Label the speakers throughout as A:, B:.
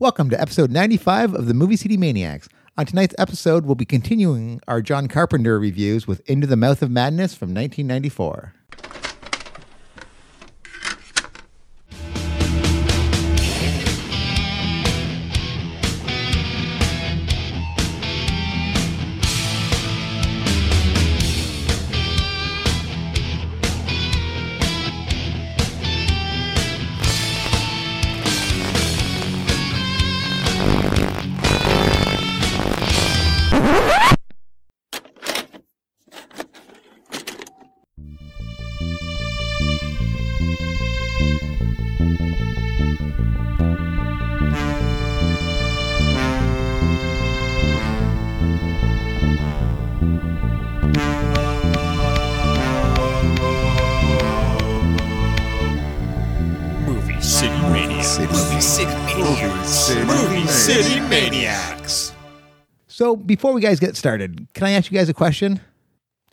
A: Welcome to episode 95 of the Movie City Maniacs. On tonight's episode, we'll be continuing our John Carpenter reviews with Into the Mouth of Madness from 1994. Before we guys get started, can I ask you guys a question?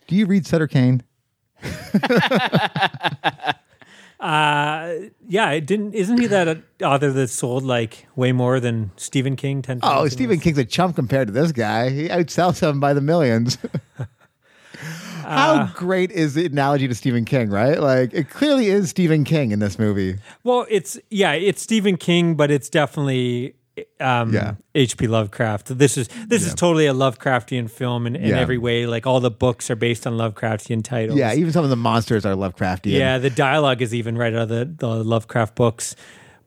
A: Do you read Sutter Kane?
B: Uh, yeah, it didn't. Isn't he that author that sold like way more than Stephen King? Ten.
A: Oh, Stephen King's a chump compared to this guy. He outsells him by the millions. How great is the analogy to Stephen King, right? Like, it clearly is Stephen King in this movie.
B: Well, it's yeah, it's Stephen King, but it's definitely um,
A: Yeah.
B: H.P. Lovecraft. This is this is totally a Lovecraftian film in, in
A: Yeah.
B: every way. Like all the books are based on Lovecraftian titles.
A: Yeah, even some of the monsters are Lovecraftian.
B: yeah. The dialogue is even right out of the, the Lovecraft books.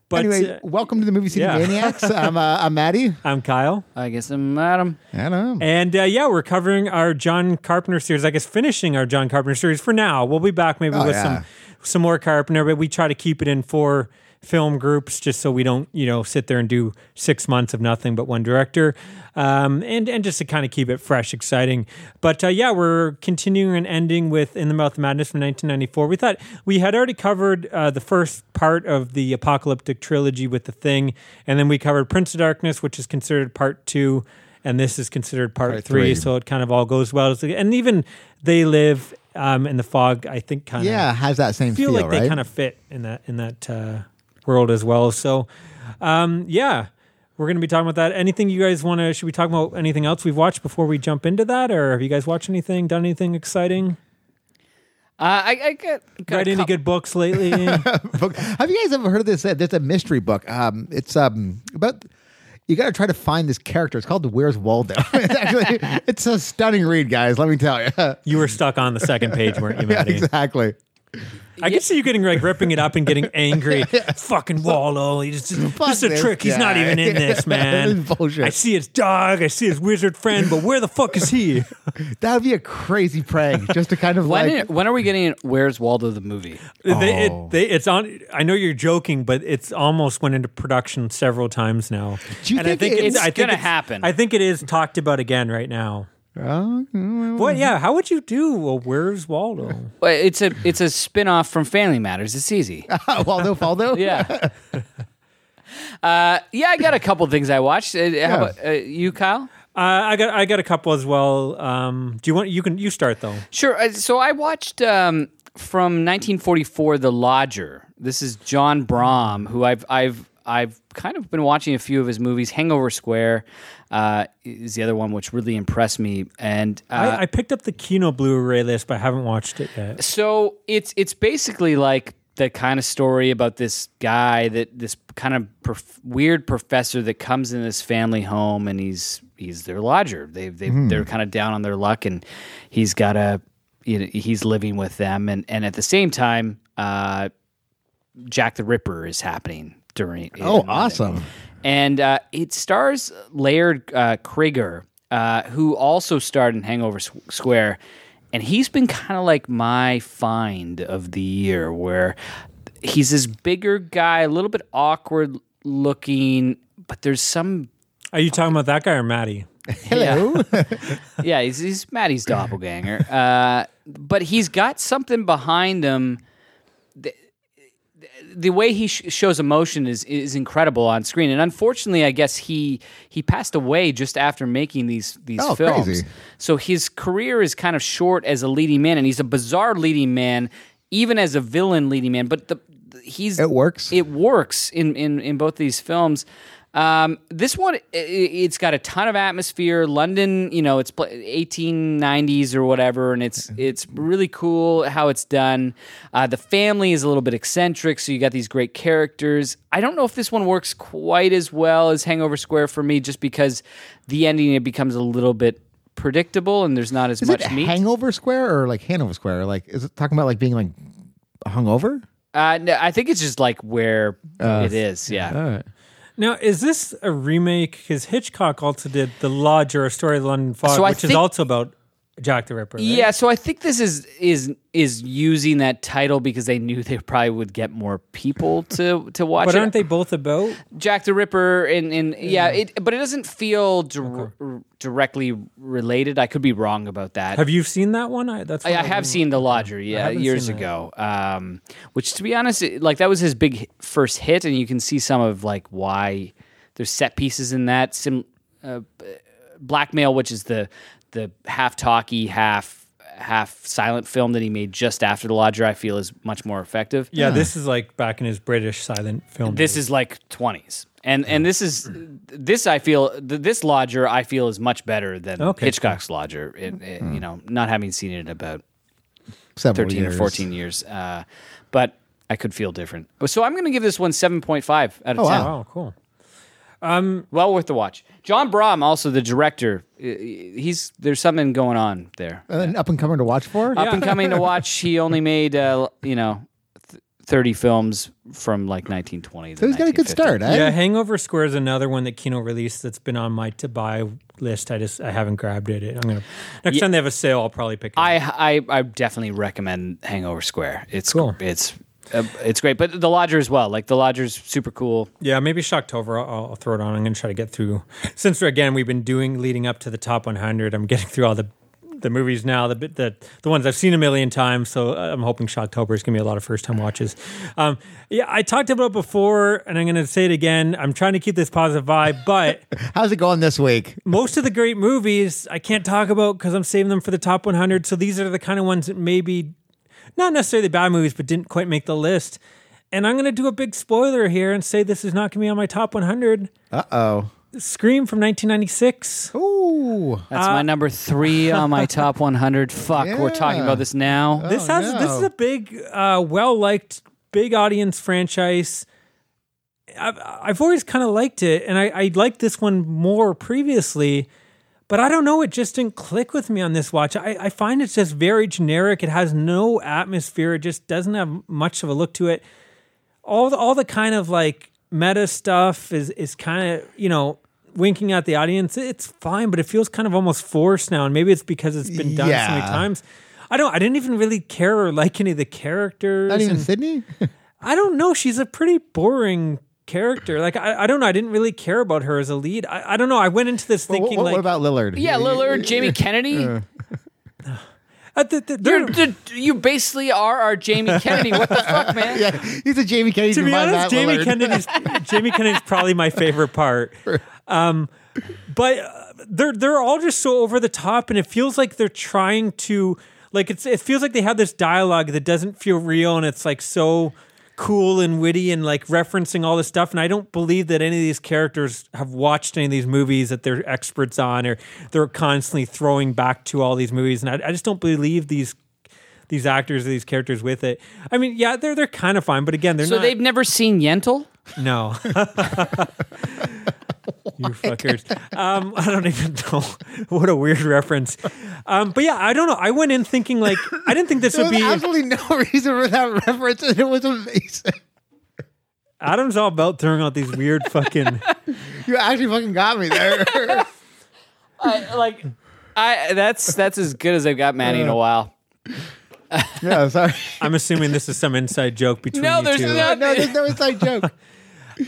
B: But
A: anyway,
B: uh,
A: welcome to the Movie City
B: yeah.
A: Maniacs. I'm, uh, I'm Maddie.
B: I'm Kyle.
C: I guess I'm Adam.
A: Adam.
B: And uh, yeah, we're covering our John Carpenter series. I guess finishing our John Carpenter series for now. We'll be back maybe
A: Oh,
B: with
A: yeah.
B: some some more Carpenter, but we try to keep it in four film groups just so we don't you know sit there and do six months of nothing but one director, um, and and just to kind of keep it fresh, exciting. But uh, yeah, we're continuing and ending with In the Mouth of Madness from 1994. We thought we had already covered uh, the first part of the apocalyptic trilogy with the Thing, and then we covered Prince of Darkness, which is considered part two and this is considered part,
A: Part
B: three,
A: three.
B: so it kind of all goes well. And even they live um, in the fog. I think kind of
A: Yeah, has that same
B: feel,
A: feel,
B: like
A: right?
B: they kind of fit in that in that uh, world as well. So um, yeah, we're going to be talking about that. Anything you guys want to? Should we talk about anything else we've watched before we jump into that, or have you guys watched anything, done anything exciting,
C: Uh, I, I got, got
B: read any good books lately?
A: Have you guys ever heard of this? Uh, There's a mystery book. Um, it's um about you got to try to find this character. It's called the Where's Waldo. it's actually it's a stunning read, guys. Let me tell you.
B: you were stuck on the second page, weren't you,
A: yeah,
B: Maddie?
A: exactly.
B: I can see you getting like ripping it up and getting angry. Fucking Waldo. He's just,
A: Fuck
B: this is a
A: this
B: trick. He's not even in this, man.
A: This is bullshit.
B: I see his dog. I see his wizard friend, but where the fuck is he?
A: That would be a crazy prank, just to kind of
C: When,
A: like.
C: when are we getting Where's Waldo the movie?
B: They,
A: Oh.
B: it, they, it's on. I know you're joking, but it's almost went into production several times now.
A: Do you
B: and
A: think
B: I think
A: it's
B: I think
C: gonna happen?
B: I think it is talked about again right now.
A: Oh,
B: Well, yeah. How would you do? Well, where's Waldo?
C: Well, it's a it's a spin off from Family Matters. It's easy.
A: Waldo Faldo.
C: Yeah. uh, yeah, I got a couple things I watched. Uh, How about uh, you, Kyle?
B: Uh, I got I got a couple as well. Um, do you want? You can you start though.
C: Sure. Uh, so I watched um, from 1944, The Lodger. This is John Brahm, who I've I've I've kind of been watching a few of his movies. Hangover Square uh, is the other one which really impressed me, and uh,
B: I, I picked up the Kino Blu-ray list, but I haven't watched it yet.
C: so it's it's basically like the kind of story about this guy that this kind of prof- weird professor that comes in this family home and he's he's their lodger. They they they're kind of down on their luck and he's got a you know, he's living with them and and at the same time uh, Jack the Ripper is happening during.
A: Oh, awesome.
C: And uh, it stars Laird uh, Cregar, uh, who also starred in Hangover S- Square. And he's been kind of like my find of the year, where he's this bigger guy, a little bit awkward looking, but there's some.
B: Are you talking about that guy or Maddie?
A: Hello.
C: Yeah, he's, he's Maddie's doppelganger. Uh, but he's got something behind him. The, the way he sh- shows emotion is is incredible on screen, and unfortunately, I guess he he passed away just after making these these
A: Oh,
C: films.
A: crazy.
C: So his career is kind of short as a leading man, and he's a bizarre leading man, even as a villain leading man. But the, the- he's
A: It works?
C: It works in in in both these films. Um, this one, it's got a ton of atmosphere. London, you know, it's 1890s or whatever, and it's it's really cool how it's done. Uh, the family is a little bit eccentric, so you got these great characters. I don't know if this one works quite as well as Hangover Square for me, just because the ending it becomes a little bit predictable and there's not as
A: Is
C: much
A: it
C: meat.
A: Hangover Square or like Hanover Square? Like, is it talking about like being like hungover?
C: uh, no, I think it's just like where
A: Uh,
C: it is. Yeah.
B: Now, is this a remake? Because Hitchcock also did The Lodge or A Story of the London Fog,
C: So I
B: which is
C: think-
B: also about Jack the Ripper. right?
C: Yeah, so I think this is is is using that title because they knew they probably would get more people to to watch
B: But
C: it.
B: aren't they both about?
C: Jack the Ripper and and yeah, it but it doesn't feel dir- r- directly related. I could be wrong about that.
B: Have you seen that one? I, that's
C: I,
B: what
C: I have seen The Lodger, yeah, years ago. Um, which, to be honest, it- like that was his big first hit, and you can see some of like why there's set pieces in that. Sim, uh, Blackmail, which is the the half talky, half half silent film that he made just after The Lodger, I feel is much more effective.
B: Yeah, this is like back in his British silent film.
C: This
B: days.
C: is like 20s. And and this is this I feel this Lodger I feel is much better than
B: Okay,
C: Hitchcock's Lodger. It, it, You know, not having seen it in about
A: Several
C: 13
A: years.
C: or 14 years. Uh, but I could feel different. So I'm going to give this one 7.5 out of
A: Oh,
C: 10.
A: wow.
B: oh cool.
C: Well worth the watch. John Brahm, also the director, uh, he's there's something going on there.
A: And then up and coming to watch for.
C: Up and coming to watch, he only made, uh, you know, th- 30 films from like 1920
A: So he's got a good start, eh?
B: Yeah, Hangover Square is another one that Kino released that's been on my to buy list. I just I haven't grabbed it. I'm gonna next time they have a sale, I'll probably pick it. up.
C: I, I I definitely recommend Hangover Square. It's
B: Cool.
C: It's uh, it's great, but the Lodger as well. Like the Lodger's super cool.
B: Yeah, maybe Shocktober. I'll, I'll throw it on. I'm going to try to get through. Since again we've been doing leading up to the top 100, I'm getting through all the the movies now. The bit- the the ones I've seen a million times. So uh, I'm hoping Shocktober is going to be a lot of first time watches. Um, yeah, I talked about it before, and I'm going to say it again. I'm trying to keep this positive vibe, but
A: How's it going this week?
B: most of the great movies I can't talk about because I'm saving them for the top 100. So these are the kind of ones that maybe not necessarily bad movies, but didn't quite make the list. And I'm going to do a big spoiler here and say this is not going to be on my top 100.
A: Uh oh.
B: Scream from 1996.
A: Ooh.
C: That's
B: Uh,
C: my number three on my top 100. Fuck, we're talking about this now.
B: This
A: Oh,
B: has this is a big, uh, well liked, big audience franchise. I've I've always kind of liked it, and I, I liked this one more previously, but I don't know. It just didn't click with me on this watch. I, I find it's just very generic. It has no atmosphere. It just doesn't have much of a look to it. All the all the kind of like meta stuff is is kind of you know winking at the audience. It's fine, but it feels kind of almost forced now, and maybe it's because it's been done so many times. I don't. I didn't even really care or like any of the characters.
A: Not even
B: and-
A: Sydney?
B: I don't know. She's a pretty boring character. Like I, I don't know. I didn't really care about her as a lead. I, I don't know. I went into this
A: what,
B: thinking
A: what-
B: like,
A: what about Lillard?
C: Yeah, Lillard, Jamie Kennedy.
B: uh, th- th- they're-
C: You're, d- you basically are our Jamie Kennedy. What the fuck, man?
A: Yeah, he's a Jamie Kennedy.
B: to be honest,
A: Matt
B: Jamie
A: Lillard.
B: Kennedy's Jamie Kennedy's probably my favorite part. Um, but uh, they're they're all just so over the top, and it feels like they're trying to like it's it feels like they have this dialogue that doesn't feel real, and it's like so cool and witty and like referencing all this stuff. And I don't believe that any of these characters have watched any of these movies that they're experts on, or they're constantly throwing back to all these movies. And I, I just don't believe these these actors or these characters with it. I mean, yeah, they're they're kind of fine, but again, they're
C: So
B: not.
C: they've never seen Yentl?
B: No. you fuckers. Um, I don't even know. what a weird reference. Um, but yeah, I don't know. I went in thinking like I didn't think this
A: There
B: would
A: was
B: be.
A: absolutely no reason for that reference, and it was amazing.
B: Adam's all about throwing out these weird fucking.
A: You actually fucking got me there.
C: I, like, I that's that's as good as I've got Manny in a while.
A: yeah, sorry.
B: I'm assuming this is some inside joke between
C: No,
B: you
C: there's
B: two.
C: not.
A: No, there's no inside joke.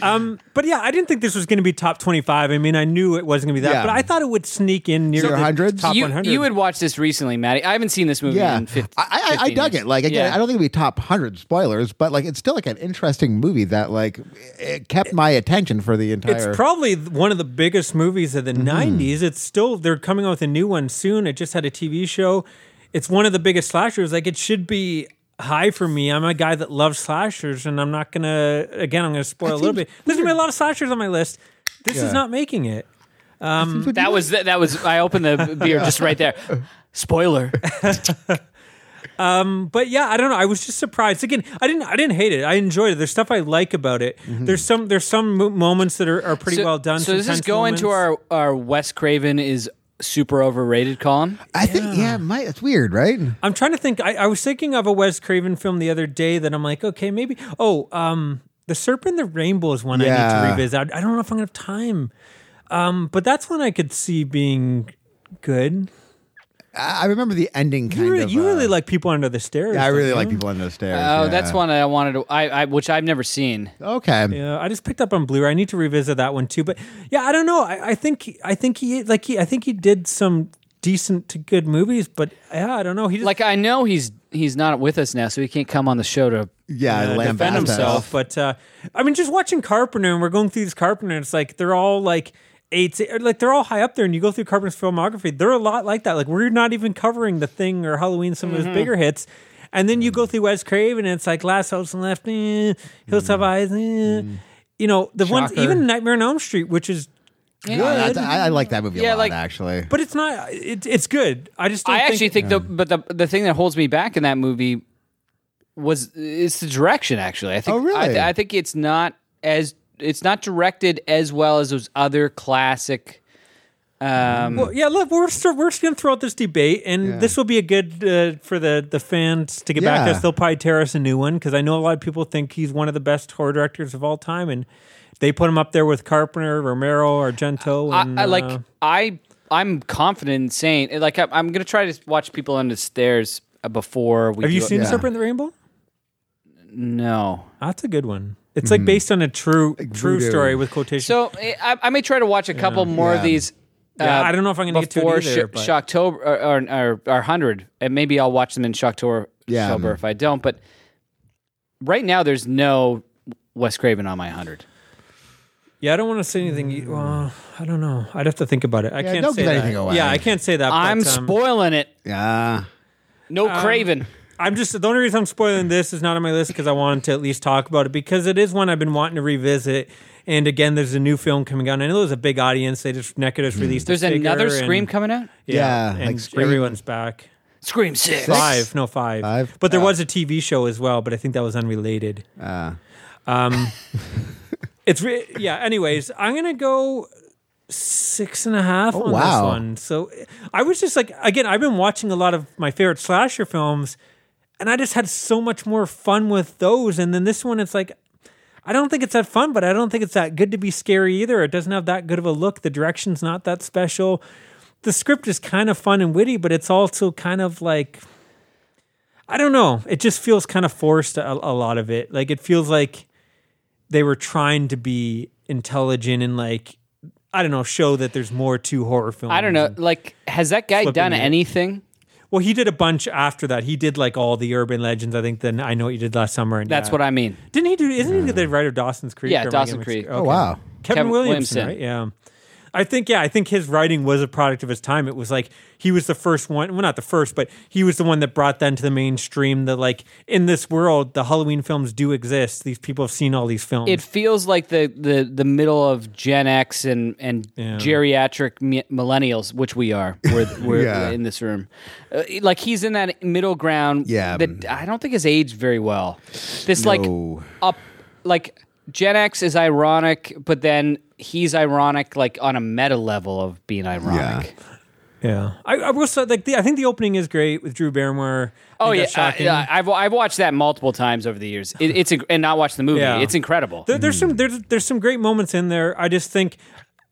B: But yeah, I didn't think this was going to be top 25. I mean, I knew it wasn't going to be that,
A: Yeah.
B: but I thought it would sneak in near
A: Your
B: the
A: hundreds?
B: top
C: You,
B: 100.
C: you had watched this recently, Maddie. I haven't seen this movie
A: Yeah,
C: in 50,
A: I, I, I
C: 15
A: dug
C: years.
A: it. Like again,
C: Yeah.
A: I don't think it'd be top hundred spoilers, but like it's still like an interesting movie that like it kept my attention for the entire.
B: It's probably one of the biggest movies of the
A: Mm-hmm.
B: 90s. It's still, they're coming out with a new one soon. It just had a TV show. It's one of the biggest slashers. Like, it should be high for me. I'm a guy that loves slashers, and I'm not going to, again, I'm going to spoil a little bit. There's going to be a lot of slashers on my list. This
A: Yeah.
B: is not making it.
C: Um, that was that was. I opened the beer just right there. Spoiler.
B: Um, but yeah, I don't know. I was just surprised. Again, I didn't. I didn't hate it. I enjoyed it. There's stuff I like about it. There's some. There's some moments that are, are pretty
C: so,
B: well done.
C: So this
B: is
C: going into
B: moments.
C: our our Wes Craven is super overrated column?
A: I think yeah, my, it's weird, right?
B: I'm trying to think. I, I was thinking of a Wes Craven film the other day that I'm like, okay, maybe. Oh, um, The Serpent, the Rainbow is one I need
A: Yeah.
B: to revisit. I, I don't know if I'm gonna have time. Um, but that's one I could see being good.
A: I, I remember the ending kind
B: You really,
A: of.
B: you really
A: uh,
B: like people under the stairs.
A: Yeah, I really
B: you?
A: like people under the stairs.
C: Oh,
A: yeah.
C: that's one I wanted to. I, I which I've never seen.
A: Okay.
B: Yeah, I just picked up on Blu-ray. I need to revisit that one too. But yeah, I don't know. I, I think I think he like he I think he did some decent to good movies. But yeah, I don't know. He just
C: Like I know he's he's not with us now, so he can't come on the show to.
A: Yeah,
B: uh, defend
A: us.
B: himself. But uh, I mean, just watching Carpenter and we're going through these Carpenter, and it's like they're all like eight, like they're all high up there. And you go through Carpenter's filmography, they're a lot like that. Like we're not even covering the Thing or Halloween, some of
A: Mm-hmm.
B: his bigger hits. And then you go through Wes Craven, and it's like Last House on the Left, eh, Hills Have Eyes, eh. you know the ones,
A: Mm-hmm.
B: Even Nightmare on Elm Street, which is
A: Yeah, that's- I, I like that movie a
C: Yeah,
A: lot,
C: like-
A: actually.
B: but it's not. It, it's good. I just. Don't
C: I actually
B: think,
C: think the but the the thing that holds me back in that movie was it's the direction. Actually, I think
A: Oh, really?
C: I, I think it's not as it's not directed as well as those other classic. Um,
B: Well, yeah, look, we're still, we're just going to throw out this debate, and
A: Yeah.
B: this will be a good uh, for the the fans to get back to
A: Yeah.
B: us. They'll probably tear us a new one because I know a lot of people think he's one of the best horror directors of all time, and they put him up there with Carpenter, Romero, Argento. And,
C: I like
B: uh,
C: I I'm confident in saying like I, I'm gonna try to watch people on the stairs uh, before we.
B: have you
C: do-
B: seen
A: Yeah.
B: Serpent and the Rainbow?
C: No.
B: That's a good one. It's like based on a true true
A: voodoo.
B: story with quotation.
C: So eh, I, I may try to watch a couple more of
A: Yeah.
C: these.
B: Yeah,
C: uh,
B: I don't know if I'm gonna get to it
C: before
B: either,
C: Sh-
B: but-
C: Shocktober or, or, or, or hundred, and maybe I'll watch them in Shocktober.
A: Yeah.
C: Shocktober if I don't. But right now, there's no Wes Craven on my hundred.
B: yeah, I don't want to say anything. Well, I don't know. I'd have to think about it. I
A: Yeah,
B: can't
A: don't
B: say
A: give
B: that.
A: anything away.
B: Yeah, I can't say that.
C: I'm
B: um,
C: spoiling it.
A: yeah.
C: No
B: Um,
C: Craven.
B: I'm just the only reason I'm spoiling this is not on my list because I wanted to at least talk about it because it is one I've been wanting to revisit. And again, there's a new film coming out. I know there's a big audience. They just Necker just released.
C: There's
B: a figure
C: another
B: and-
C: Scream coming out.
A: Yeah,
B: and
A: like Scream.
B: everyone's back.
C: Scream Six.
B: Five, no five.
A: Five?
B: But there
A: Oh.
B: was a TV show as well, but I think that was unrelated.
A: Uh,
B: Um, it's re- yeah. Anyways, I'm gonna go six and a half on this one. So I was just like, again, I've been watching a lot of my favorite slasher films, and I just had so much more fun with those. And then this one, it's like. I don't think it's that fun, but I don't think it's that good to be scary either. It doesn't have that good of a look. The direction's not that special. The script is kind of fun and witty, but it's also kind of like I don't know. It just feels kind of forced a, a lot of it. Like it feels like they were trying to be intelligent and like I don't know, show that there's more to horror films.
C: I don't know. Like, has that guy done
B: it.
C: anything?
B: Well, he did a bunch after that. He did like all the urban legends. I think. Then I know what you did last summer. And
C: That's
B: yeah.
C: what I mean.
B: didn't he do? Isn't he the writer of Dawson's Creek?
C: Yeah,
B: Or am I
C: Dawson Creek.
B: mixed-
A: oh, wow.
B: Kevin,
C: Kevin
B: Williamson,
C: Williamson.
B: right? Yeah. I think yeah, I think his writing was a product of his time. It was like he was the first one, well not the first, but he was the one that brought that into the mainstream that like in this world the Halloween films do exist. These people have seen all these films.
C: It feels like the the, the middle of Gen X and and
B: Yeah.
C: geriatric mi- millennials, which we are. We're, we're
A: Yeah.
C: in this room. Uh, like he's in that middle ground.
A: Yeah.
C: That I don't think has aged very well. This like up like Gen X is ironic, but then he's ironic like on a meta level of being ironic.
B: yeah. I, I will say like the, I think the opening is great with Drew Barrymore.
C: Oh yeah, uh, yeah, I've I've watched that multiple times over the years. It, it's inc- and not watched the movie.
B: Yeah.
C: It's incredible.
B: There, there's some there's there's some great moments in there. I just think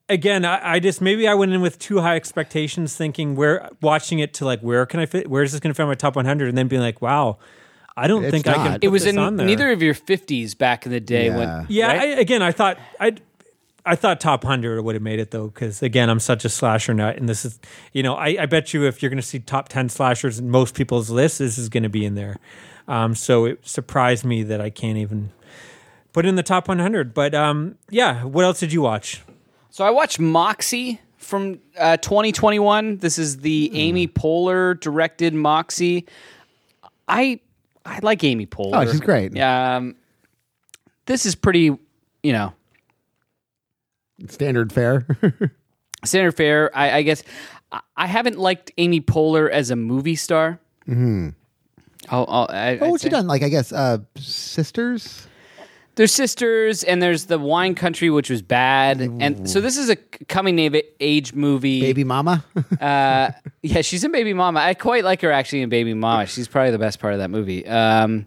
B: again, I, I just maybe I went in with too high expectations, thinking where watching it to like where can I fit? Where is this going to fit my top 100? And then being like, wow, I don't
A: It's
B: think I can. Put
C: it was
B: this
C: in
B: on there.
C: neither of your fifties back in the day
A: Yeah.
C: when
B: Yeah,
C: right?
B: I, again, I thought I. I thought top hundred would have made it though, because again, I'm such a slasher nut, and this is, you know, I, I bet you if you're going to see top ten slashers in most people's lists, this is going to be in there. Um, so it surprised me that I can't even put it in the top 100. But um, yeah, what else did you watch?
C: So I watched Moxie from uh, 2021. This is the Amy Poehler directed Moxie. I I like Amy Poehler.
A: Oh, she's great.
C: Um, this is pretty, you know,
A: Standard fare.
C: standard fare. I, I guess I, haven't liked Amy Poehler as a movie star. Mm-hmm. I'll, I'll, I,
A: oh, what's she done? Like I guess uh sisters.
C: There's sisters, and there's the Wine Country, which was bad, and so this is a coming of age movie.
A: Baby mama.
C: Uh, yeah, she's in Baby Mama. I quite like her actually in Baby Mama. She's probably the best part of that movie. Um,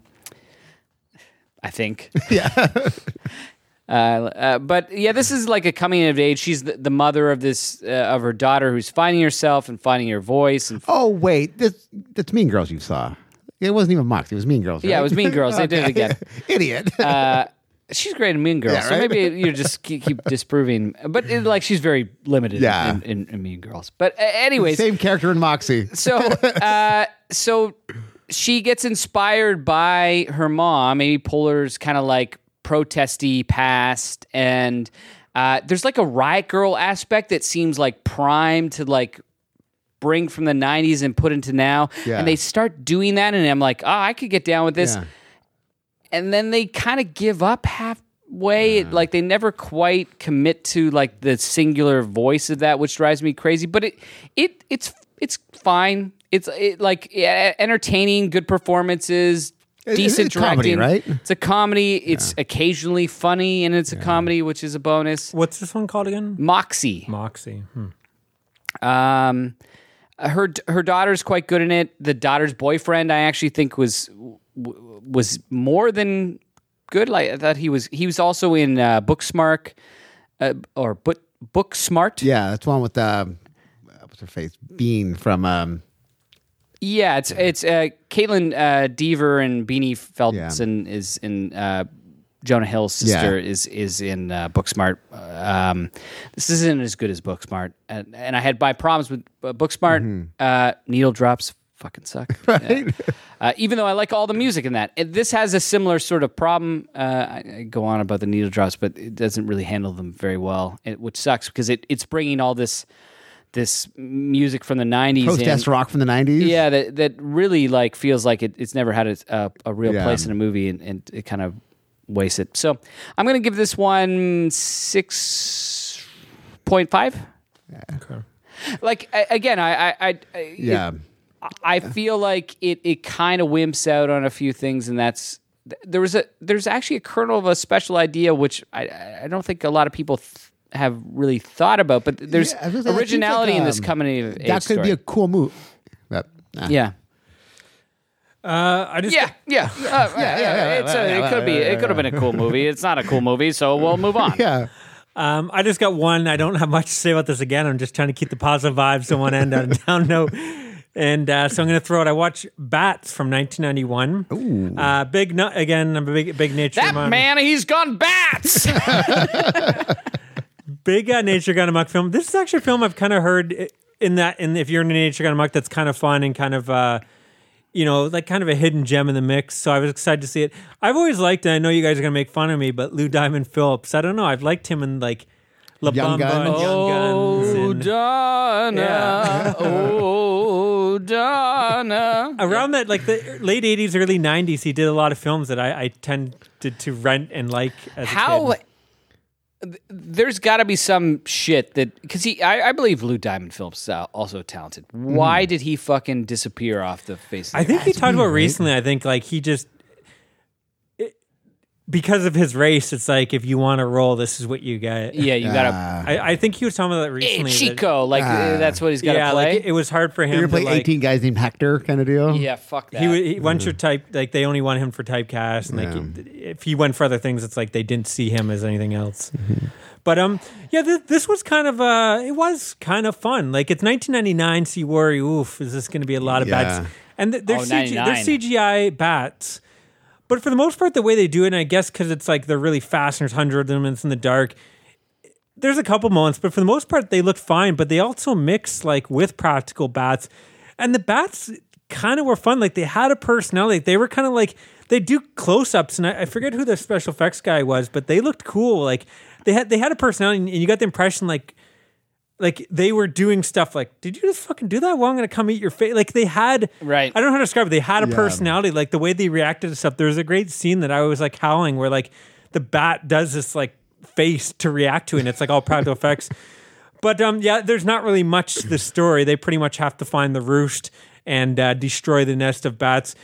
C: I think.
A: yeah.
C: Uh, uh, but yeah, this is like a coming of age. She's the, the mother of this uh, of her daughter who's finding herself and finding her voice. And
A: Oh wait, this that's Mean Girls you saw. It wasn't even Moxie. It was Mean Girls.
C: Yeah, it was Mean Girls. They did it again.
A: Idiot.
C: uh, she's great in Mean Girls.
A: Yeah,
C: So maybe you just keep, keep disproving. But it, like she's very limited
A: Yeah.
C: in, in, in Mean Girls. But uh, anyways,
A: Same character in Moxie.
C: so uh, so she gets inspired by her mom, Amy Poehler's kind of like protesty past, and uh, there's like a riot girl aspect that seems like prime to like bring from the 90s and put into now.
A: Yeah.
C: and they start doing that and i'm like oh i could get down with this.
A: Yeah.
C: and then they kind of give up halfway. Like they never quite commit to like the singular voice of that which drives me crazy. But it it it's it's fine. It's it, like yeah, entertaining good performances decent
A: it's a comedy,
C: directing
A: right?
C: it's a comedy it's occasionally funny and it's a comedy which is a bonus
B: What's this one called again?
C: moxie
B: Moxie. Hmm.
C: um, her her daughter's quite good in it. The daughter's boyfriend, I actually think was was more than good. Like I thought he was. He was also in uh, Booksmart, uh, or Book Booksmart.
A: Yeah, that's one with um, what's her face? Bean from um.
C: Yeah, it's it's uh, Kaitlyn uh, Dever and Beanie Feldstein is in uh, Jonah Hill's sister
A: Yeah.
C: is is in uh, Booksmart. Um, this isn't as good as Booksmart, and, and I had my problems with uh, Booksmart. Uh, needle drops fucking suck. Yeah. Uh, even though I like all the music in that, it, this has a similar sort of problem. Uh, I, I go on about the needle drops, but it doesn't really handle them very well, it, which sucks because it, it's bringing all this this music from the '90s.
A: Protest
C: in.
A: rock from the nineties.
C: Yeah, that that really like feels like it, it's never had a, a, a real
A: Yeah.
C: place in a movie, and, and it kind of wastes it. So I'm gonna give this one six point five. yeah.
B: Okay.
C: Like I, again, I I, I I-
A: Yeah.
C: I feel like it it kind of wimps out on a few things, and that's there was a there's actually a kernel of a special idea which I I don't think a lot of people. Th- have really thought about, but there's
A: Yeah, I say,
C: originality
A: like,
C: in this
A: um,
C: coming of age
A: That could
C: story.
A: be a cool move. But, nah.
C: yeah.
B: Uh, I just
C: Yeah, yeah, Uh, yeah,
A: yeah, yeah,
C: It's a,
A: yeah,
C: it could be. It could have been a cool movie. It's not a cool movie, so we'll move on.
A: Yeah.
B: Um, I just got one. I don't have much to say about this again. I'm just trying to keep the positive vibes to one end on a down note. And uh, so I'm going to throw it. I watch Bats from 1991. Uh, big, nu- again, I'm a big, big nature
C: That
B: mon-
C: man, he's gone bats.
B: big uh, nature gun amok film. This is actually a film I've kind of heard in that. In if you're in nature gun amok, that's kind of fun and kind of. Uh, you know, like kind of a hidden gem in the mix. So I was excited to see it. I've always liked it. I know you guys are gonna make fun of me, but Lou Diamond Phillips. I don't know. I've liked him in like La
A: Young
B: Bamba
A: Guns.
B: and Young Guns.
C: oh,
B: and-
C: Donna.
B: Yeah.
C: oh, Donna.
B: around that like the late 80s early 90s he did a lot of films that i, I tended to rent and like as a
C: How?
B: Kid.
C: th- There's got to be some shit that because he, I, I believe Lou Diamond Phillips is also talented. Why hmm. did he fucking disappear off the face? of
B: i think he talked about
A: right?
B: recently i think like he just it, because of his race it's like if you want to roll this is what you get
C: Yeah, you gotta.
A: Ah.
B: I, I think he was talking about that
C: Hey,
B: recently that-
C: Chico, like uh, that's what he's got to
B: yeah
C: play.
B: like it was hard for
A: You're
B: him
A: gonna play
B: like
A: 18 guys named Hector kind of deal.
C: yeah, fuck that.
B: he, wa- he once you're type like they only want him for typecast and like if he went for other things it's like they didn't see him as anything else but um yeah th- this was kind of uh it was kind of fun like it's 1999 so you worry oof is this going to be a lot of
A: Yeah.
B: bats and th- they're,
C: Oh,
B: CG- they're
C: 99.
B: CGI bats but for the most part the way they do it and I guess because it's like they're really fast and there's hundreds of them and it's in the dark there's a couple moments, but for the most part, they look fine. But they also mix like with practical bats, and the bats kind of were fun. Like they had a personality. They were kind of like they do close ups, and I, I forget who the special effects guy was, but they looked cool. Like they had they had a personality, and you got the impression like like they were doing stuff like, did you just fucking do that? Well, I'm gonna come eat your face. Like they had,
C: Right.
B: I don't know how to describe it. They had a
A: Yeah.
B: personality. Like the way they reacted to stuff. There was a great scene that I was like howling, where like the bat does this like face to react to, and it's like all practical effects. But um, yeah, there's not really much to the story. They pretty much have to find the roost and uh, destroy the nest of bats.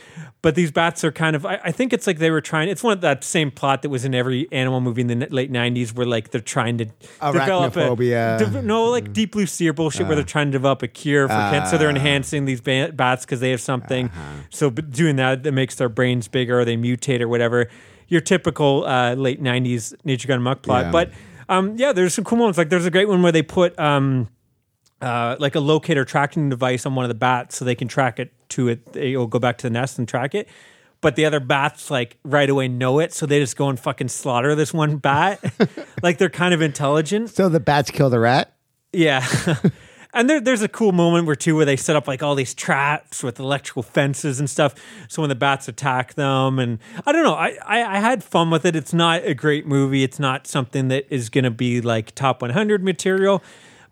B: But these bats are kind of, I, I think it's like they were trying, it's one of that same plot that was in every animal movie in the late 90s where like they're trying to develop a, dev- no, like Deep Blue Sea or bullshit where they're trying to develop a cure for cancer. So they're enhancing these ba- bats because they have something. So b- doing that, that makes their brains bigger or they mutate or whatever. Your typical uh, late 90s Nature Gun Muck plot.
A: Yeah.
B: But um, yeah, there's some cool moments. Like there's a great one where they put um, uh, like a locator tracking device on one of the bats so they can track it to it. It'll go back to the nest and track it. But the other bats like right away know it, so they just go and fucking slaughter this one bat. like they're kind of intelligent.
A: So the bats kill the rat.
B: Yeah. and there, there's a cool moment where too where they set up like all these traps with electrical fences and stuff. So when the bats attack them, and I don't know, I, I, I had fun with it. It's not a great movie. It's not something that is going to be like top 100 material.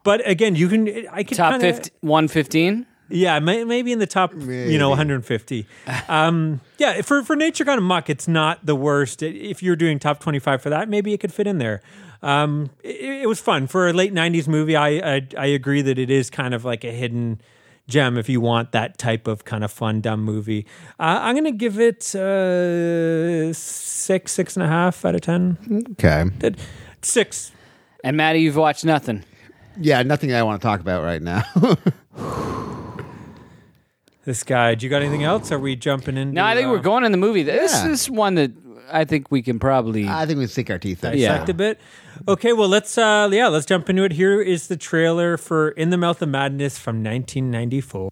B: But again, you can. I can
C: Top
B: kinda,
C: 50, 115?
B: yeah, may, maybe in the top, you know, 150. Um, yeah, for for Nature Gun Muck, it's not the worst. If you're doing top 25 for that, maybe it could fit in there. Um, it, it was fun for a late 90s movie. I, I I agree that it is kind of like a hidden gem if you want that type of kind of fun dumb movie. Uh, I'm gonna give it uh, six six and a half out of ten.
A: Okay.
B: Six.
C: And Maddie, you've watched nothing.
A: Yeah, nothing I want to talk about right now.
B: This guy. Do you got anything else? Are we jumping in?
C: No, I think we're going in the movie. This
A: Yeah.
C: is one that I think we can probably.
A: I think we sink our teeth in.
C: Yeah.
B: dissect a bit. Okay, well let's uh yeah, let's jump into it. Here is the trailer for In the Mouth of Madness from 1994.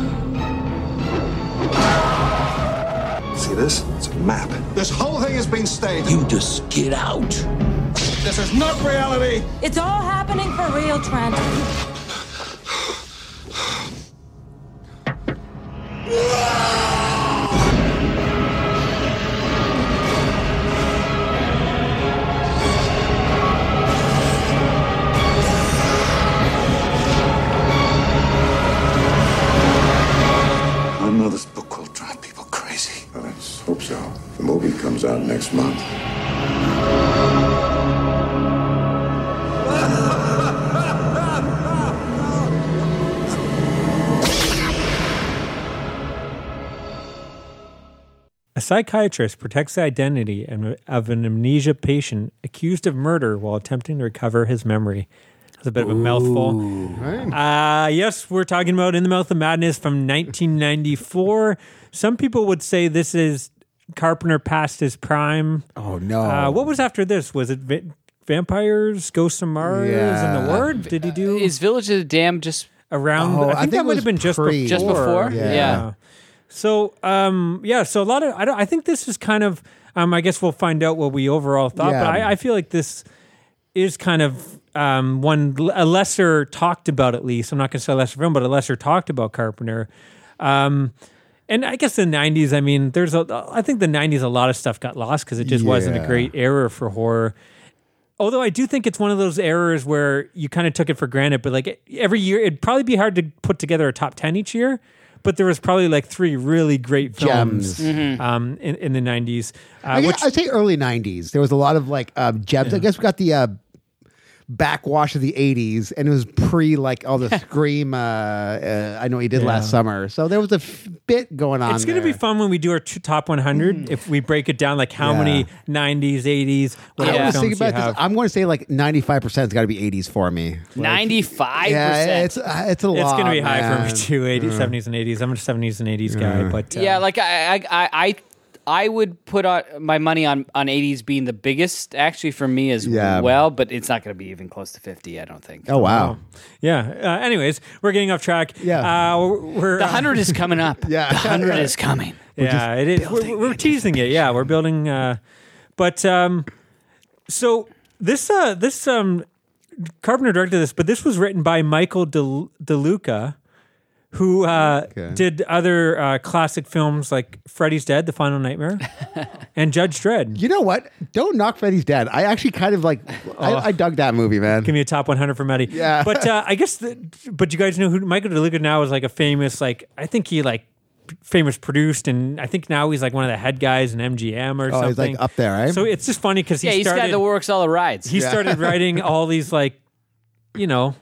D: See this? It's a map.
E: This whole thing has been staged.
F: You just get out.
E: This is not reality.
G: It's all happening for real, Trent.
D: I this book will drive people crazy.
H: Well, let's hope so. The movie comes out next month.
B: A psychiatrist protects the identity and- of an amnesia patient accused of murder while attempting to recover his memory. That's a bit of a mouthful. Uh, yes, we're talking about In the Mouth of Madness from 1994. Some people would say this is Carpenter past his prime.
A: Oh no.
B: Uh, what was after this? Was it va- Vampires, Ghosts of Mars, and the Ward? Did he do
C: is Village of the Damned just
B: around?
A: Oh,
B: I
A: I
B: think
A: think
B: that
A: it
B: might have
A: was
B: been just
A: pre-
B: before.
C: Just before?
A: Yeah.
C: Yeah.
B: So, um, yeah. So a lot of I don't. I think this is kind of. Um, I guess we'll find out what we overall thought.
A: Yeah.
B: But I, I feel like this is kind of um, one a lesser talked about at least. I'm not going to say lesser film, but a lesser talked about Carpenter. Um, and I guess the '90s. I mean, there's a. I think the '90s. A lot of stuff got lost because it just wasn't a great era for horror. Although I do think it's one of those errors where you kind of took it for granted, but like every year, it'd probably be hard to put together a top ten each year. But there was probably like three really great films
A: Gems.
B: um, in, in the '90s, uh,
A: I
B: which
A: guess, I'd say early '90s. There was a lot of like um, gems. I guess we got the uh, backwash of the '80s, and it was pre like all the scream. Uh, uh, I know he did last summer, so there was a f- bit going on.
B: It's going to be fun when we do our t- top 100 if we break it down like how
A: Yeah.
B: many 90s, 80s,
A: I
B: whatever
C: Yeah.
A: was
B: films
A: thinking
B: you
A: about this.
B: have.
A: I'm going to say like 95 percent has got to be 80s for me. Like,
C: 95%.
A: Yeah, it's uh, it's a lot.
B: it's going to be high for me too, 80s, 70s, and 80s. I'm a 70s and 80s guy, but uh,
C: yeah, like I, I, I, I I would put on my money on on 80s being the biggest actually for me as
A: Yeah.
C: well, but it's not going to be even close to 50. I don't think.
A: Oh wow.
B: Yeah. Uh, anyways, we're getting off track.
A: Yeah.
B: Uh, we're, we're
C: The
B: uh,
C: hundred is coming up.
A: Yeah.
C: the hundred is coming.
B: yeah, it is. We're, we're teasing it. Yeah, we're building. Uh, but um, so this uh, this um, Carpenter directed this, but this was written by Michael De, DeLuca, who uh,
A: Okay.
B: did other uh, classic films like Freddy's Dead, The Final Nightmare, and Judge Dredd.
A: You know what? Don't knock Freddy's Dead. I actually kind of like. I, I dug that movie, man.
B: Give me a top 100 for Maddie.
A: Yeah.
B: But uh, I guess, the, but you guys know who Michael DeLuca now is like a famous, like, I think he like famous produced, and I think now he's like one of the head guys in MGM or
A: Oh,
B: something.
A: he's like up there, right?
B: So it's just funny because he
C: Yeah, he's the
B: started,
C: guy that works all the rides.
B: he started writing all these like, you know,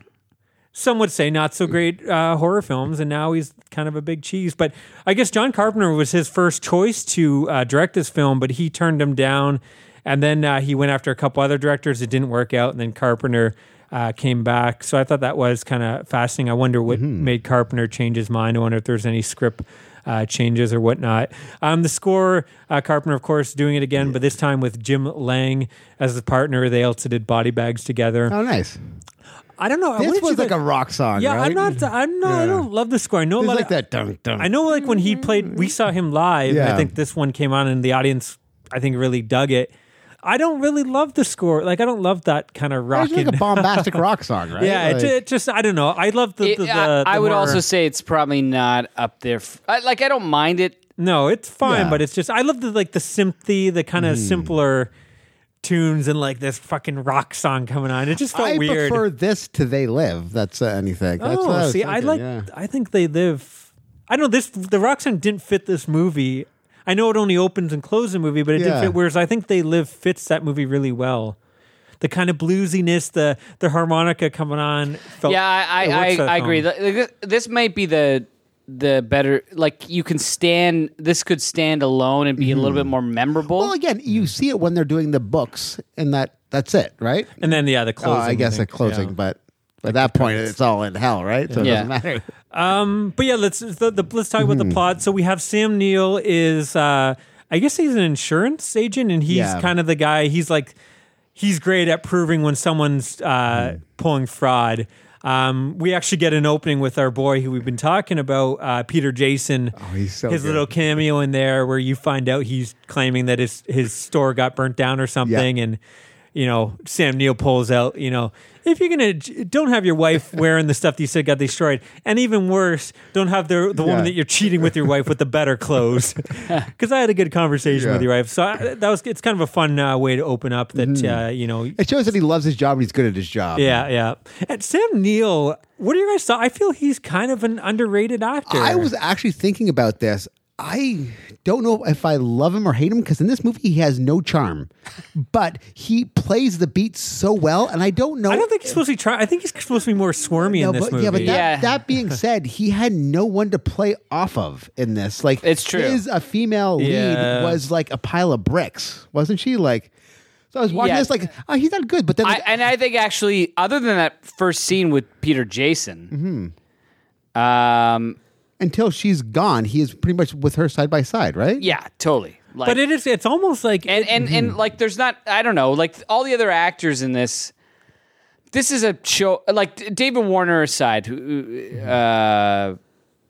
B: some would say not so great uh, horror films, and now he's kind of a big cheese. But I guess John Carpenter was his first choice to uh, direct this film, but he turned him down, and then uh, he went after a couple other directors. It didn't work out, and then Carpenter. Uh, came back, so I thought that was kind of fascinating. I wonder what made Carpenter change his mind. I wonder if there's any script uh, changes or whatnot. Um, the score, uh, Carpenter, of course, doing it again, but this time with Jim Lang as the partner. They also did Body Bags together.
A: oh, nice.
B: I don't know. I
A: This
B: wanted
A: was
B: you
A: like
B: guys-
A: a rock song.
B: Yeah,
A: right?
B: I'm not. I'm not. I
A: Yeah.
B: don't love the score. I know a
A: It's
B: lot
A: like
B: of,
A: that. Dun, dun.
B: I know, like when he played, we saw him live. and I
A: Yeah.
B: think this one came on, and the audience, I think, really dug it. I don't really love the score. Like, I don't love that kind of rock.
A: It's
B: rocking.
A: like a bombastic rock song, right?
B: yeah, it,
A: Like-
B: it just. I don't know. I love the.
C: It-
B: the, the,
C: I, I
B: the
C: would
B: more-
C: also say it's probably not up there. F- I, like I don't mind it.
B: No, it's fine,
A: Yeah.
B: but it's just I love the like the synthy, the kind of
A: Mm.
B: simpler tunes, and like this fucking rock song coming on. It just felt
A: I
B: weird.
A: prefer this to "They Live." That's uh, anything. That's what I
B: oh,
A: was
B: see, I
A: thinking,
B: like.
A: yeah.
B: I think they live. I don't know this. The rock song didn't fit this movie. I know it only opens and closes the movie, but it
A: Yeah.
B: didn't fit. Whereas I think they live fits that movie really well. The kind of bluesiness, the the harmonica coming on. Felt,
C: yeah, I I, I, I agree.
B: film.
C: Th- th- This might be the the better. Like you can stand. This could stand alone and be a little bit more memorable.
A: Well, again, you see it when they're doing the books, and that that's it, right?
B: And then yeah, the
A: Oh,
B: closing.
A: I guess the
B: think,
A: closing,
B: yeah.
A: but at that point, it's all in hell, right? So it
C: Yeah.
A: doesn't matter.
B: Um, but yeah, let's the, the, let's talk about
A: Mm-hmm.
B: the plot. So we have Sam Neill is uh, I guess he's an insurance agent, and he's
A: Yeah.
B: kind of the guy. He's like he's great at proving when someone's uh,
A: Mm.
B: pulling fraud. Um, we actually get an opening with our boy who we've been talking about, uh, Peter Jason.
A: Oh, he's so
B: his
A: good.
B: little cameo in there where you find out he's claiming that his his store got burnt down or something, and you know Sam Neill pulls out, you know, if you're gonna don't have your wife wearing the stuff that you said got destroyed, and even worse, don't have the the woman
A: Yeah.
B: that you're cheating with your wife with the better clothes. Because I had a good conversation
A: Yeah.
B: with your wife, so I, that was it's kind of a fun uh, way to open up that
A: Mm-hmm.
B: uh, you know
A: It shows that he loves his job and he's good at his job.
B: yeah, yeah. And Sam Neill, what are you guys thought? I feel he's kind of an underrated actor.
A: I was actually thinking about this. I don't know if I love him or hate him because in this movie he has no charm, but he plays the beat so well, and I don't know.
B: I don't think he's supposed to be trying. I think he's supposed to be more squirmy
A: No,
B: in this
A: but,
B: movie.
A: Yeah, but that,
C: Yeah.
A: that being said, he had no one to play off of in this. Like,
C: It's true.
A: His a female
B: Yeah.
A: lead was like a pile of bricks, wasn't she? Like, so I was watching
C: Yeah.
A: this, like, oh, he's not good. But then,
C: I, and I think actually, other than that first scene with Peter Jason, um,
A: until she's gone, he is pretty much with her side by side, right?
C: yeah, totally. Like,
B: but it is. It's almost like
C: and and
A: Mm-hmm.
C: and like, there's not. I don't know. Like all the other actors in this. This is a show. Like David Warner aside, who, uh,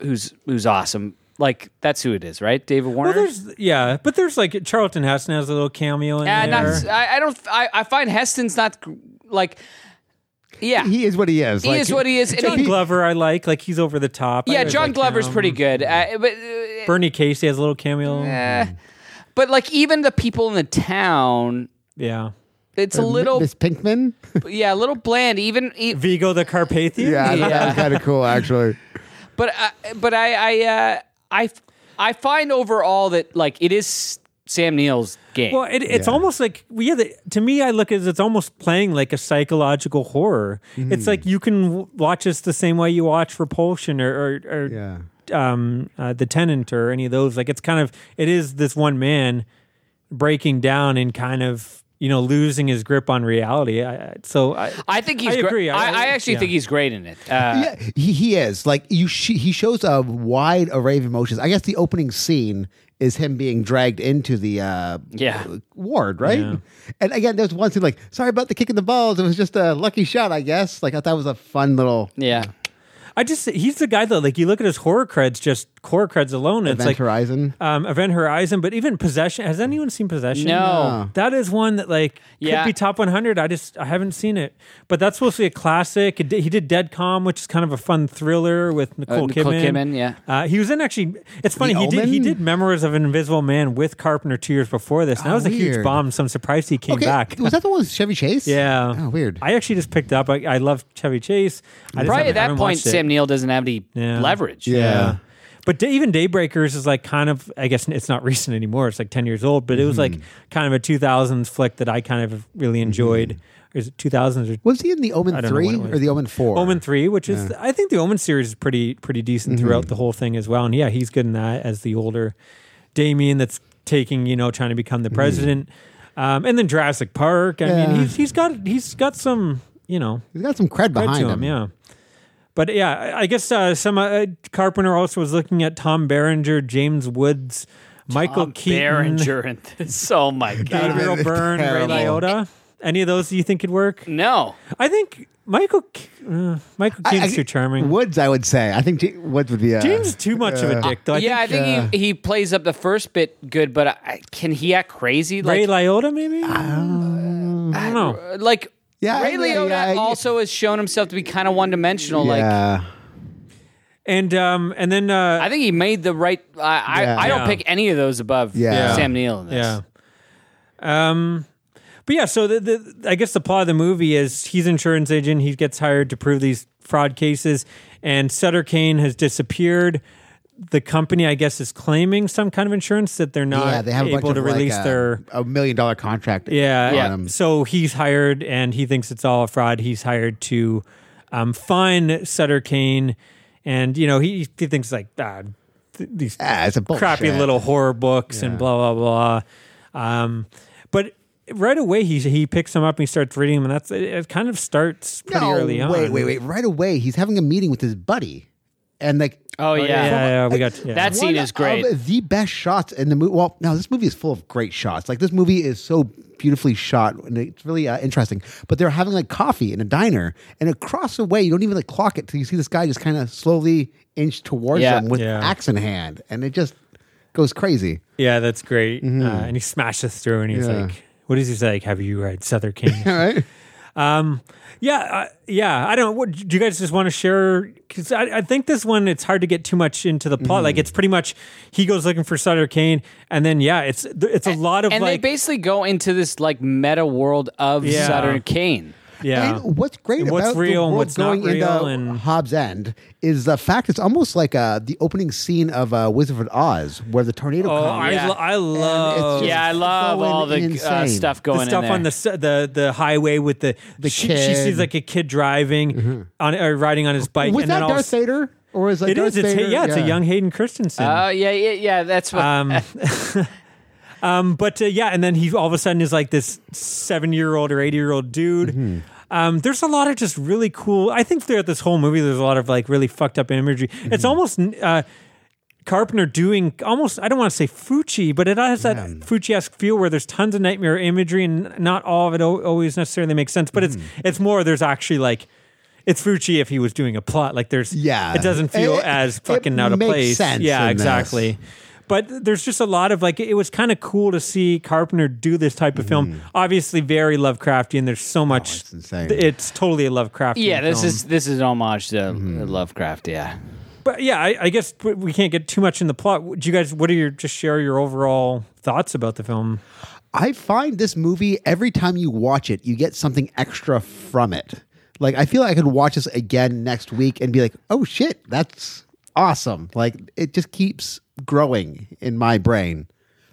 C: who's who's awesome. Like that's who it is, right? David Warner.
B: well, there's yeah, but there's like Charlton Heston has a little cameo in
C: Uh,
B: there.
C: not, I, I don't. I, I find Heston's not like. Yeah,
A: He is what he is.
C: He is what he is.
B: John
C: he-
B: Glover, I like. Like he's over the top.
C: Yeah, John
B: like
C: Glover's
B: him.
C: pretty good. Uh, but uh,
B: Bernie Casey has a little cameo.
C: eh. but like even the people in the town,
B: Yeah.
C: it's a little
A: Miss Pickman.
C: yeah, a little bland. Even e-
B: Vigo the Carpathian.
A: yeah,
C: Yeah.
A: that was kind of cool, actually.
C: but I, but I I uh, I I find overall that like it is Sam Neill's game.
B: Well, it, it's
A: Yeah.
B: almost like well, yeah. The, to me, I look at it as it's almost playing like a psychological horror.
A: Mm-hmm.
B: It's like you can w- watch this the same way you watch Repulsion or or, or
A: Yeah.
B: um, uh, The Tenant or any of those. Like it's kind of it is this one man breaking down and kind of you know losing his grip on reality. I, I- so I,
C: I think he's
B: I
C: great.
B: agree.
C: I,
B: I-
C: I actually
B: yeah.
C: think he's great in it. Uh,
A: yeah, he, he is like you. Sh- he shows a wide array of emotions. I guess the opening scene is him being dragged into the uh,
C: Yeah.
A: ward, right?
B: Yeah.
A: And again, there's one scene like, sorry about the kick in the balls. It was just a lucky shot, I guess. Like I thought it was a fun little
C: Yeah.
B: I just he's the guy that like you look at his horror creds, just horror creds alone. and
A: Event
B: it's like
A: Horizon.
B: um, Event Horizon, but even Possession. Has anyone seen Possession?
C: No.
B: That is one that like
C: Yeah.
B: could be top 100. I just I haven't seen it, but that's supposed to be a classic. It He did Dead Calm, which is kind of a fun thriller with Nicole,
C: Uh, Nicole
B: Kidman.
C: Kidman, yeah.
B: Uh, he was in actually. It's funny.
A: The
B: he did. He did Memoirs of an Invisible Man with Carpenter two years before this. And that
A: Oh,
B: was a huge bomb. So I'm surprised he came
A: Okay,
B: back.
A: was that the one with Chevy Chase?
B: Yeah.
A: Oh, weird.
B: I actually just picked up. I, I love Chevy Chase. I
C: Probably
B: haven't-
C: at that point. Sam Neill doesn't have any
B: Yeah.
C: leverage.
A: Yeah.
B: But da- even Daybreakers is like kind of, I guess it's not recent anymore. It's like 10 years old, but it was like mm-hmm. kind of a 2000s flick that I kind of really enjoyed. Or is it 2000s or
A: Was he in the Omen
B: I don't know
A: three or the Omen four?
B: Omen 3, which is, I think the Omen series is pretty, pretty decent mm-hmm. throughout the whole thing as well. And yeah, he's good in that as the older Damien that's taking, you know, trying to become the president. Um, and then Jurassic Park. I
A: Yeah.
B: mean, he's, he's got, he's got some, you know,
A: He's got some cred
B: cred
A: behind
B: to
A: him.
B: him. Yeah. But yeah, I- I guess uh, some uh, Carpenter also was looking at Tom Berenger, James Woods, Michael
C: Tom
B: Keaton,
C: Berenger and this. Oh my god.
B: Gabriel Byrne, Ray
A: terrible.
B: Liotta. Any of those you think could work?
C: No.
B: I think Michael uh, Michael
A: I-
B: Keaton's
A: I-
B: too charming.
A: Woods, I would say. I think J- Woods would be. Uh,
B: James is too much of a dick, though. I
C: yeah,
B: think,
C: I think
A: uh,
C: he, he plays up the first bit good, but I, can he act crazy?
B: Ray
C: Like,
B: Liotta, maybe. I don't know.
C: uh, like
A: Yeah,
C: Ray
A: yeah,
C: Liotta
A: yeah, yeah.
C: also has shown himself to be kind of one dimensional. Like.
B: And um, and then uh,
C: I think he made the right. I I,
A: Yeah.
C: I don't
B: Yeah.
C: pick any of those above
A: Yeah.
C: Sam Neill. In this.
B: Yeah. Um, but yeah, so the, the I guess the plot of the movie is he's an insurance agent. He gets hired to prove these fraud cases, and Sutter Kane has disappeared. The company, I guess, is claiming some kind of insurance that they're not
A: yeah, they have a
B: able to
A: like,
B: release
A: uh,
B: their.
A: a million dollar contract.
B: Yeah,
C: Yeah.
B: So he's hired, and he thinks it's all a fraud. He's hired to um, find Sutter Kane, and you know he he thinks like ah, th- these
A: Ah, a
B: crappy little horror books and blah blah blah. Um, but right away he he picks them up and he starts reading them, and that's it. it kind of starts pretty
A: No,
B: early on.
A: wait, wait, wait. Right away, he's having a meeting with his buddy, and like.
C: Oh, yeah.
B: Yeah, yeah, we got yeah.
C: That scene
A: one
C: is great.
A: Of the best shots in the movie. Well, no, this movie is full of great shots. Like this movie is so beautifully shot, and it's really uh, interesting. But they're having like coffee in a diner, and across the way, you don't even like clock it till you see this guy just kind of slowly inch towards
C: Yeah.
A: them with
B: Yeah.
A: axe in hand, and it just goes crazy.
B: yeah, that's great. Uh, and he smashes through, and he's
A: Mm-hmm. Yeah.
B: like, "What does he say? Like, have you read Sutter Kane?"
A: All right.
B: Um, yeah, uh, yeah. I don't. What, do you guys just want to share? Because I, I think this one, it's hard to get too much into the plot.
A: Mm-hmm.
B: Like, it's pretty much he goes looking for Sutter Kane, and then yeah, it's it's a lot of
C: and they basically go into this like meta world of
B: Yeah.
C: Sutter Kane.
B: Yeah.
A: And what's great
B: And what's
A: about
B: real
A: the
B: and
A: world
B: what's not
A: going
B: real
A: into
B: and-
A: Hobbs End is the fact it's almost like uh, the opening scene of uh, Wizard of Oz, where the tornado
B: Oh,
A: comes.
B: I,
C: Yeah.
B: lo- I love
A: just
C: Yeah, I love
A: going
C: all the uh,
A: insane.
C: stuff
B: the
C: going
B: stuff
C: in there.
B: on the the the highway with the,
A: The
B: she, she sees like a kid driving on or riding on his bike.
A: Was
B: and
A: that
B: then
A: Darth
B: s-
A: Vader, or is that
B: It
A: Darth
B: is. It's
A: Vader?
B: yeah, it's a young Hayden Christensen.
C: Oh yeah, yeah, yeah. That's what.
B: Um, um, but uh, yeah, and then he all of a sudden is like this seven year old or eighty year old dude.
A: Mm-hmm.
B: Um, there's a lot of just really cool. I think throughout this whole movie, there's a lot of like really fucked up imagery.
A: Mm-hmm.
B: It's almost uh, Carpenter doing almost. I don't want to say Fulci, but it has that Fulci esque feel where there's tons of nightmare imagery, and not all of it o- always necessarily makes sense. But
A: Mm-hmm.
B: it's it's more. There's actually like. It's Fulci if he was doing a plot. Like there's,
A: Yeah.
B: it doesn't feel
A: It-
B: as fucking out of
A: makes
B: place.
A: sense
B: yeah,
A: in this.
B: Exactly. But there's just a lot of like it was kind of cool to see Carpenter do this type of film. Mm-hmm. Obviously, very Lovecraftian. There's so oh, much.
A: it's insane.
B: It's totally a Lovecraftian.
C: yeah, this
B: film.
C: is this is an homage to mm-hmm. Lovecraft. Yeah.
B: But yeah, I, I guess we can't get too much in the plot. Do you guys? What are your just share your overall thoughts about the film?
A: I find this movie every time you watch it, you get something extra from it. Like I feel like I could watch this again next week and be like, "Oh shit, that's awesome!" Like it just keeps growing in my brain.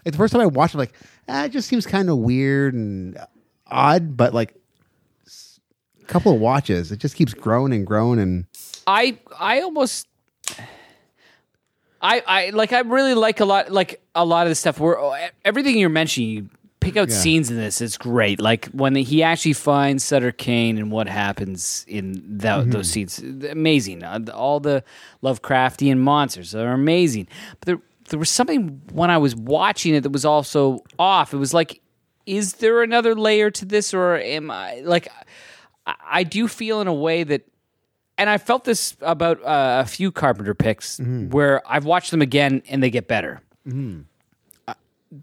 A: Like the first time I watched, it, I'm like, ah, it just seems kind of weird and odd, but like a couple of watches, it just keeps growing and growing and
C: I I almost I I like I really like a lot like a lot of the stuff where everything you're mentioning pick out
A: Yeah.
C: scenes in this it's great like when he actually finds Sutter Kane and what happens in that,
A: Mm-hmm.
C: those scenes amazing Uh, all the Lovecraftian monsters are amazing but the there was something when I was watching it that was also off. It was like, is there another layer to this, or am I like? I, do feel in a way that, and I felt this about uh, a few Carpenter picks where I've watched them again and they get better. Uh,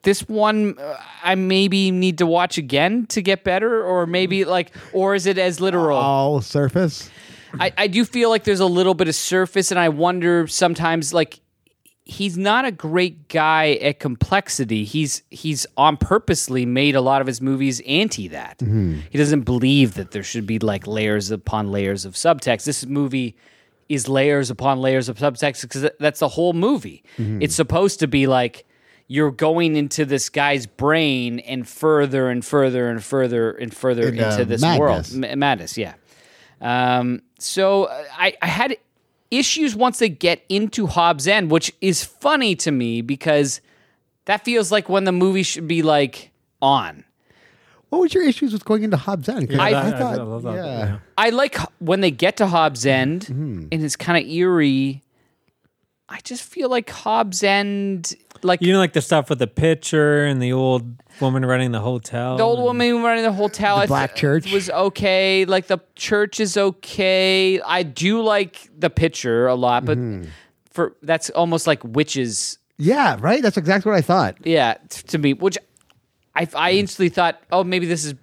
C: This one, uh, I maybe need to watch again to get better, or maybe like, or is it as literal?
A: All surface.
C: I, I do feel like there's a little bit of surface, and I wonder sometimes like he's not a great guy at complexity. He's he's on purposely made a lot of his movies anti that. He doesn't believe that there should be like layers upon layers of subtext. This movie is layers upon layers of subtext because that's the whole movie. It's supposed to be like you're going into this guy's brain and further and further and further and further
A: Into
C: into this
A: madness.
C: world. M- madness, yeah. Um, so uh, I, I had issues once they get into Hobbs End, which is funny to me because that feels like when the movie should be like on.
A: What was your issues with going into Hobbs End?
B: Yeah,
A: I,
B: that-
A: I
B: I-
A: thought,
B: I that,
A: yeah.
B: yeah.
C: I like when they get to Hobbs End
A: Mm-hmm.
C: and it's kind of eerie. I just feel like Hobbs End, like
B: You know, like the stuff with the pitcher and the old woman running the hotel.
C: the old woman running the hotel, I
A: black church.
C: was okay. Like the church is okay. I do like the pitcher a lot, but
A: Mm-hmm.
C: for that's almost like witches.
A: Yeah, right? That's exactly what I thought.
C: Yeah, t- to me, which I I instantly thought, oh, maybe this is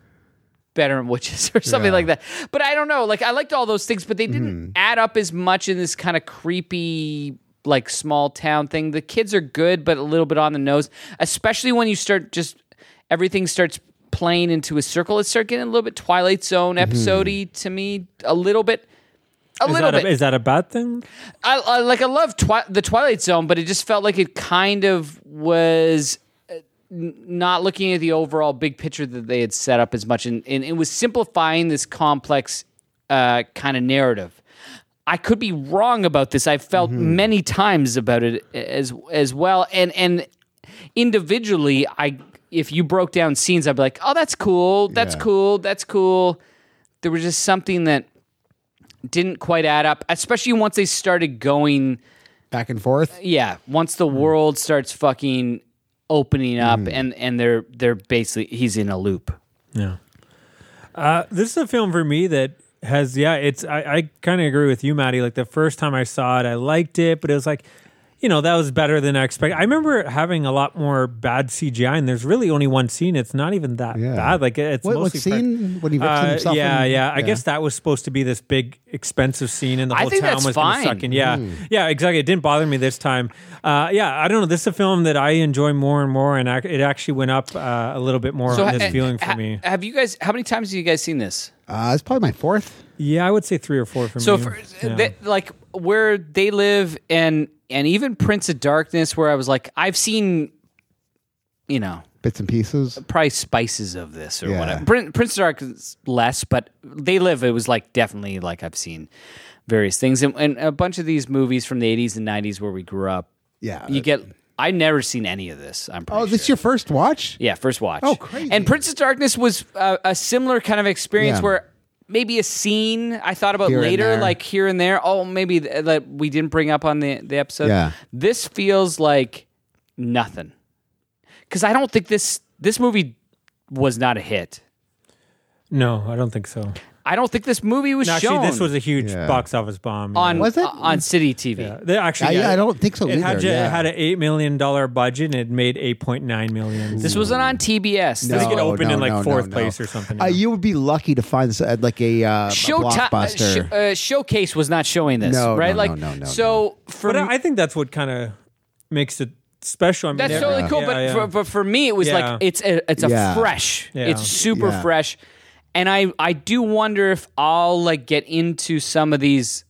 C: better than witches or something
A: Yeah.
C: like that. But I don't know. Like I liked all those things, but they didn't
A: Mm-hmm.
C: add up as much in this kind of creepy like small town thing. The kids are good, but a little bit on the nose, especially when you start just everything starts playing into a circle. It starts getting a little bit Twilight Zone episode-y to me, a little bit. A
B: Is
C: little bit.
B: a, is that a bad thing?
C: I, I like I love twi- the Twilight Zone, but it just felt like it kind of was uh, not looking at the overall big picture that they had set up as much, and, and it was simplifying this complex uh, kind of narrative. I could be wrong about this. I've felt mm-hmm. many times about it as as well, and and individually, I if you broke down scenes, I'd be like, oh, that's cool, that's
A: Yeah.
C: cool, that's cool. There was just something that didn't quite add up, especially once they started going.
A: Back and forth.
C: Yeah, once the mm. world starts fucking opening up, mm. and and they're they're basically he's in a loop.
B: Yeah. Uh, this is a film for me that has, yeah, it's, I, I kind of agree with you, Maddie. Like the first time I saw it, I liked it, but it was like, you know, that was better than I expected. I remember having a lot more bad CGI, and there's really only one scene. It's not even that
A: Yeah.
B: bad. Like it's
A: What, what
B: mostly prac-
A: scene? When he rips
B: Uh,
A: himself
B: yeah,
A: in-
B: yeah. I guess that was supposed to be this big, expensive scene, and the
C: I
B: whole
C: think
B: town
C: that's
B: was going to
C: fine.
B: suck. Yeah,
A: Mm.
B: yeah, exactly. It didn't bother me this time. Uh, yeah, I don't know. This is a film that I enjoy more and more, and ac- it actually went up uh, a little bit more on this
C: ha-
B: feeling for
C: ha-
B: me.
C: have you guys? How many times have you guys seen this?
A: Uh, it's probably my fourth.
B: Yeah, I would say three or four for
C: So
B: me.
C: for
B: Yeah.
C: they- like where they live, and and even Prince of Darkness, where I was like, I've seen, you know,
A: Bits and pieces.
C: probably spices of this or
A: Yeah.
C: whatever. Prin- Prince of Darkness less, but they live. It was like definitely like I've seen various things, and, and a bunch of these movies from the '80s and '90s where we grew up.
A: Yeah.
C: You get. I never seen any of this. I'm pretty
A: Oh, this
C: sure.
A: your first watch?
C: Yeah, first watch.
A: Oh, crazy.
C: And Princess Darkness was uh, a similar kind of experience
A: Yeah.
C: where maybe a scene I thought about
A: Here
C: later, like here and there. Oh, maybe th- that we didn't bring up on the, the episode.
A: Yeah.
C: This feels like nothing. Because I don't think this this movie was not a hit.
B: no, I don't think so.
C: I don't think this movie was
B: No, actually,
C: shown
B: this was a huge
A: Yeah.
B: box office bomb.
C: on
A: Was it?
C: on City TV.
B: Yeah, they actually,
A: I-
B: yeah,
A: I don't think so
B: It had,
A: either,
B: ju-
A: yeah.
B: had an eight million dollar budget and it made eight point nine million.
C: This wasn't on TBS.
B: I think it opened
A: no,
B: in like
A: no,
B: fourth
A: no, no.
B: place or something.
A: Uh,
B: you
A: you would be lucky to find this at like a, uh, a
C: Show
A: blockbuster.
C: sh- uh, Showcase was not showing this,
A: No,
C: right?
A: no,
C: like,
A: no, no, no,
C: so for
B: but I I think that's what kind of makes it special. I mean,
C: That's
B: yeah,
C: totally cool.
B: yeah,
C: but,
B: yeah.
C: For, but for me, it was
B: Yeah.
C: like it's a it's a
A: Yeah.
C: fresh.
B: Yeah.
C: It's super
A: Yeah.
C: fresh, and I I do wonder if I'll like get into some of these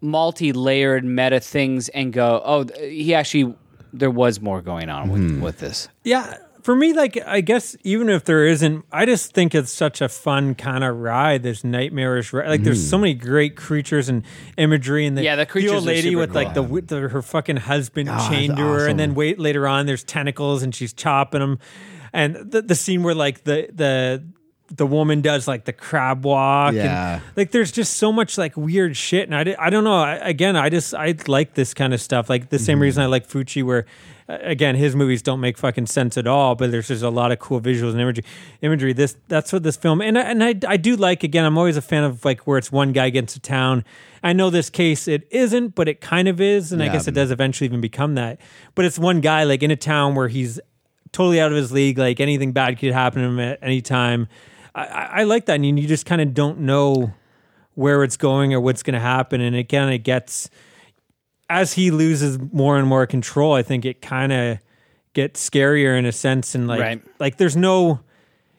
C: multi-layered meta things and go, oh, he actually there was more going on with,
A: Hmm.
C: with this.
B: Yeah, for me, like I guess even if there isn't, I just think it's such a fun kind of ride. This nightmarish ride. Like there's so many great creatures and imagery, and the,
C: Yeah, the creatures
B: old lady
C: super
B: with like the,
C: cool.
B: with the her fucking husband
A: Oh,
B: chained to her, and then wait later on there's tentacles and she's chopping them, and the the scene where like the the the woman does like the crab walk.
A: Yeah.
B: And, like there's just so much like weird shit. And I, di- I don't know. I, again, I just, I like this kind of stuff. Like the same reason I like Fulci, where uh, again, his movies don't make fucking sense at all, but there's just a lot of cool visuals and imagery. Imagery. This, that's what this film, and I, and I, I do like. Again, I'm always a fan of like where it's one guy gets to town. I know this case it isn't, but it kind of is, and I guess it does eventually even become that. But it's one guy like in a town where he's totally out of his league. Like anything bad could happen to him at any time. I, I, like that, and you just kind of don't know where it's going or what's going to happen, and again, it kind of gets as he loses more and more control. I think it kind of gets scarier in a sense, and like
C: Right.
B: like there's no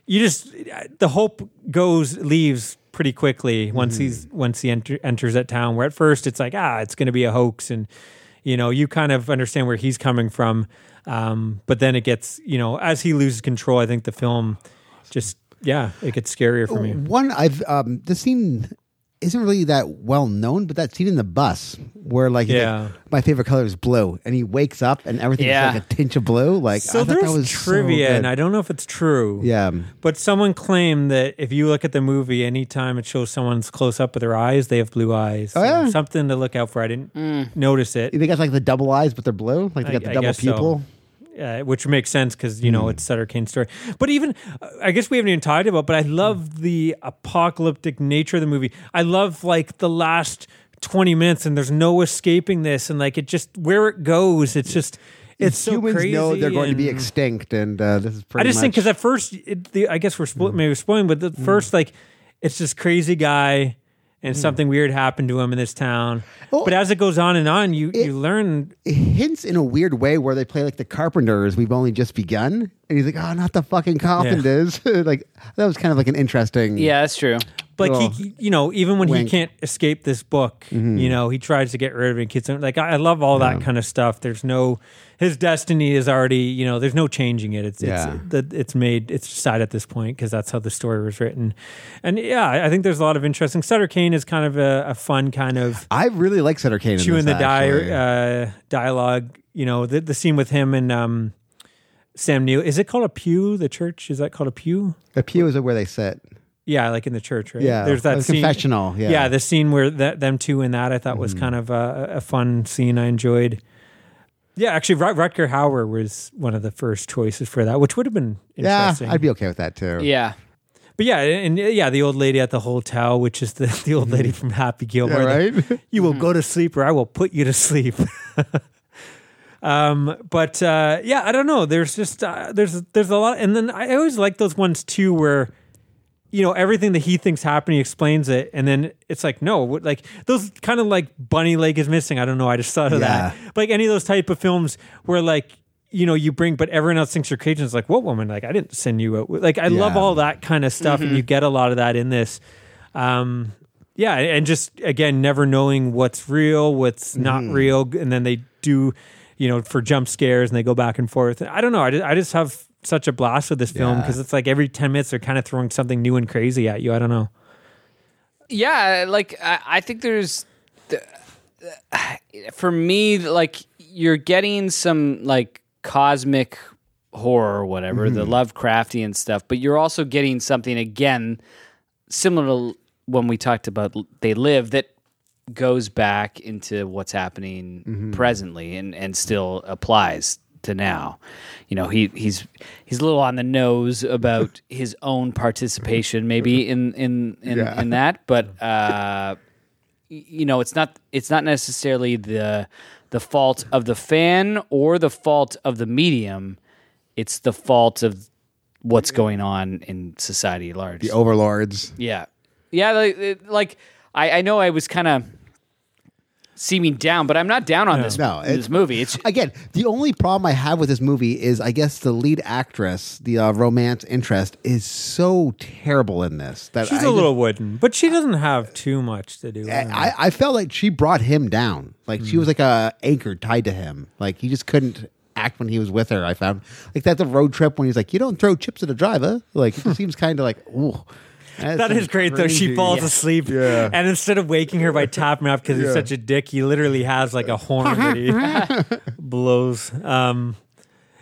B: you just the hope goes leaves pretty quickly once he's once he enter, enters that town where at first it's like ah it's going to be a hoax and you know you kind of understand where he's coming from um, but then it gets you know as he loses control i think the film just yeah it gets scarier for me
A: One I've um the scene isn't really that well known, but that scene in the bus where like, he's like,
B: Yeah.
A: my favorite color is blue, and he wakes up and everything's
C: Yeah.
A: like a tinge of blue. Like
B: so
A: I thought
B: there's
A: that was so
B: trivia
A: good.
B: and i don't know if it's true
A: yeah,
B: but someone claimed that if you look at the movie anytime it shows someone's close up with their eyes they have blue eyes
A: Oh, yeah?
B: something to look out for i didn't
C: Mm.
B: notice it
A: they got like the double eyes, but they're blue. Like they got
B: I-
A: the double
B: guess so. Uh, which makes sense because you know
A: Hmm.
B: it's Sutter Kane's story. But even uh, I guess we haven't even talked about. But I love the apocalyptic nature of the movie. I love like the last twenty minutes, and there's no escaping this, and like it just where it goes, it's just it's so
A: Humans
B: crazy.
A: know they're going to be extinct, and uh, this is pretty.
B: I just think because at first, it, the, I guess we're spo- maybe we're spoiling, but the first like it's this crazy guy. And hmm. something weird happened to him in this town,
A: Oh.
B: but as it goes on and on, you you learn
A: it hints in a weird way where they play like the carpenters. We've only just begun, and he's like, "Oh, not the fucking carpenters." like that was kind of like an interesting.
C: Yeah, that's true.
B: like
A: Little
B: he, you know, even when
A: wink.
B: he can't escape this book, mm-hmm. you know, he tries to get rid of it. Kids, like I, I love all that kind of stuff. There's no, his destiny is already, you know, there's no changing it. It's,
A: Yeah.
B: it's, that it's made, it's decided at this point because that's how the story was written. And yeah, I- think there's a lot of interesting. Sutter Kane is kind of a, a fun kind of
A: I really like Sutter Kane. in
B: chewing the di- uh, dialogue. You know, the the scene with him and um, Sam Neill. Is it called a pew? The church is that called a pew?
A: the pew is where they sit.
B: Yeah, like in the church, right?
A: Yeah,
B: there's that
A: the
B: scene,
A: confessional, yeah. Mm-hmm.
B: the scene where that them two in that I thought was kind of a, a fun scene. I enjoyed. Yeah, actually, Rut- Rutger Hauer was one of the first choices for that, which would have been
A: Yeah,
B: interesting.
A: I'd be okay with that too.
C: Yeah.
B: but yeah, and yeah, the old lady at the hotel, which is the, the old lady from Happy Gilmore.
A: Mm-hmm.
B: The,
A: right?
B: you will go to sleep, or I will put you to sleep. um, but uh, yeah, I don't know. There's just uh, there's there's a lot, and then I always like those ones too, where you know everything that he thinks happening he explains it and then it's like no what- like those kind of like bunny leg is missing. I don't know i just thought of
A: Yeah.
B: that but like any of those type of films where like you know you bring but everyone else thinks you're crazy it's like what woman? Like i didn't send you out like i love all that kind of stuff and you get a lot of that in this. Um yeah and just again never knowing what's real what's not real and then they do you know for jump scares and they go back and forth. I don't know i just, I just have such a blast with this film
A: Yeah.
B: because it's like every 10 minutes they're kind of throwing something new and crazy at you i don't know.
C: Yeah, like I, I think there's for me like you're getting some like cosmic horror or whatever, the mm-hmm. Lovecraftian stuff, but you're also getting something again similar to when we talked about They Live that goes back into what's happening mm-hmm. presently and and still applies to now. You know, he he's he's a little on the nose about his own participation maybe in in in,
A: Yeah.
C: in that, but uh you know, it's not it's not necessarily the the fault of the fan or the fault of the medium. It's the fault of what's going on in society at large.
A: The overlords.
C: Yeah, yeah. Like, like I, I know I was kind of seeming down, but I'm not down on this.
A: No,
C: this movie. It's
A: Again, the only problem I have with this movie is I guess the lead actress, the uh, romance interest, is so terrible in this that
B: she's
A: I
B: a
A: just-
B: little wooden but she doesn't have too much to do with.
A: I, I felt like she brought him down. Like she was like a anchor tied to him. Like he just couldn't act when he was with her. I found like that the road trip when he's like, "You don't throw chips at a driver." Like it seems kind of like, ooh.
B: That is great though. She falls asleep,
A: Yeah.
B: and instead of waking her by tapping her up because he's such a dick, he literally has like a horn that he blows. Um,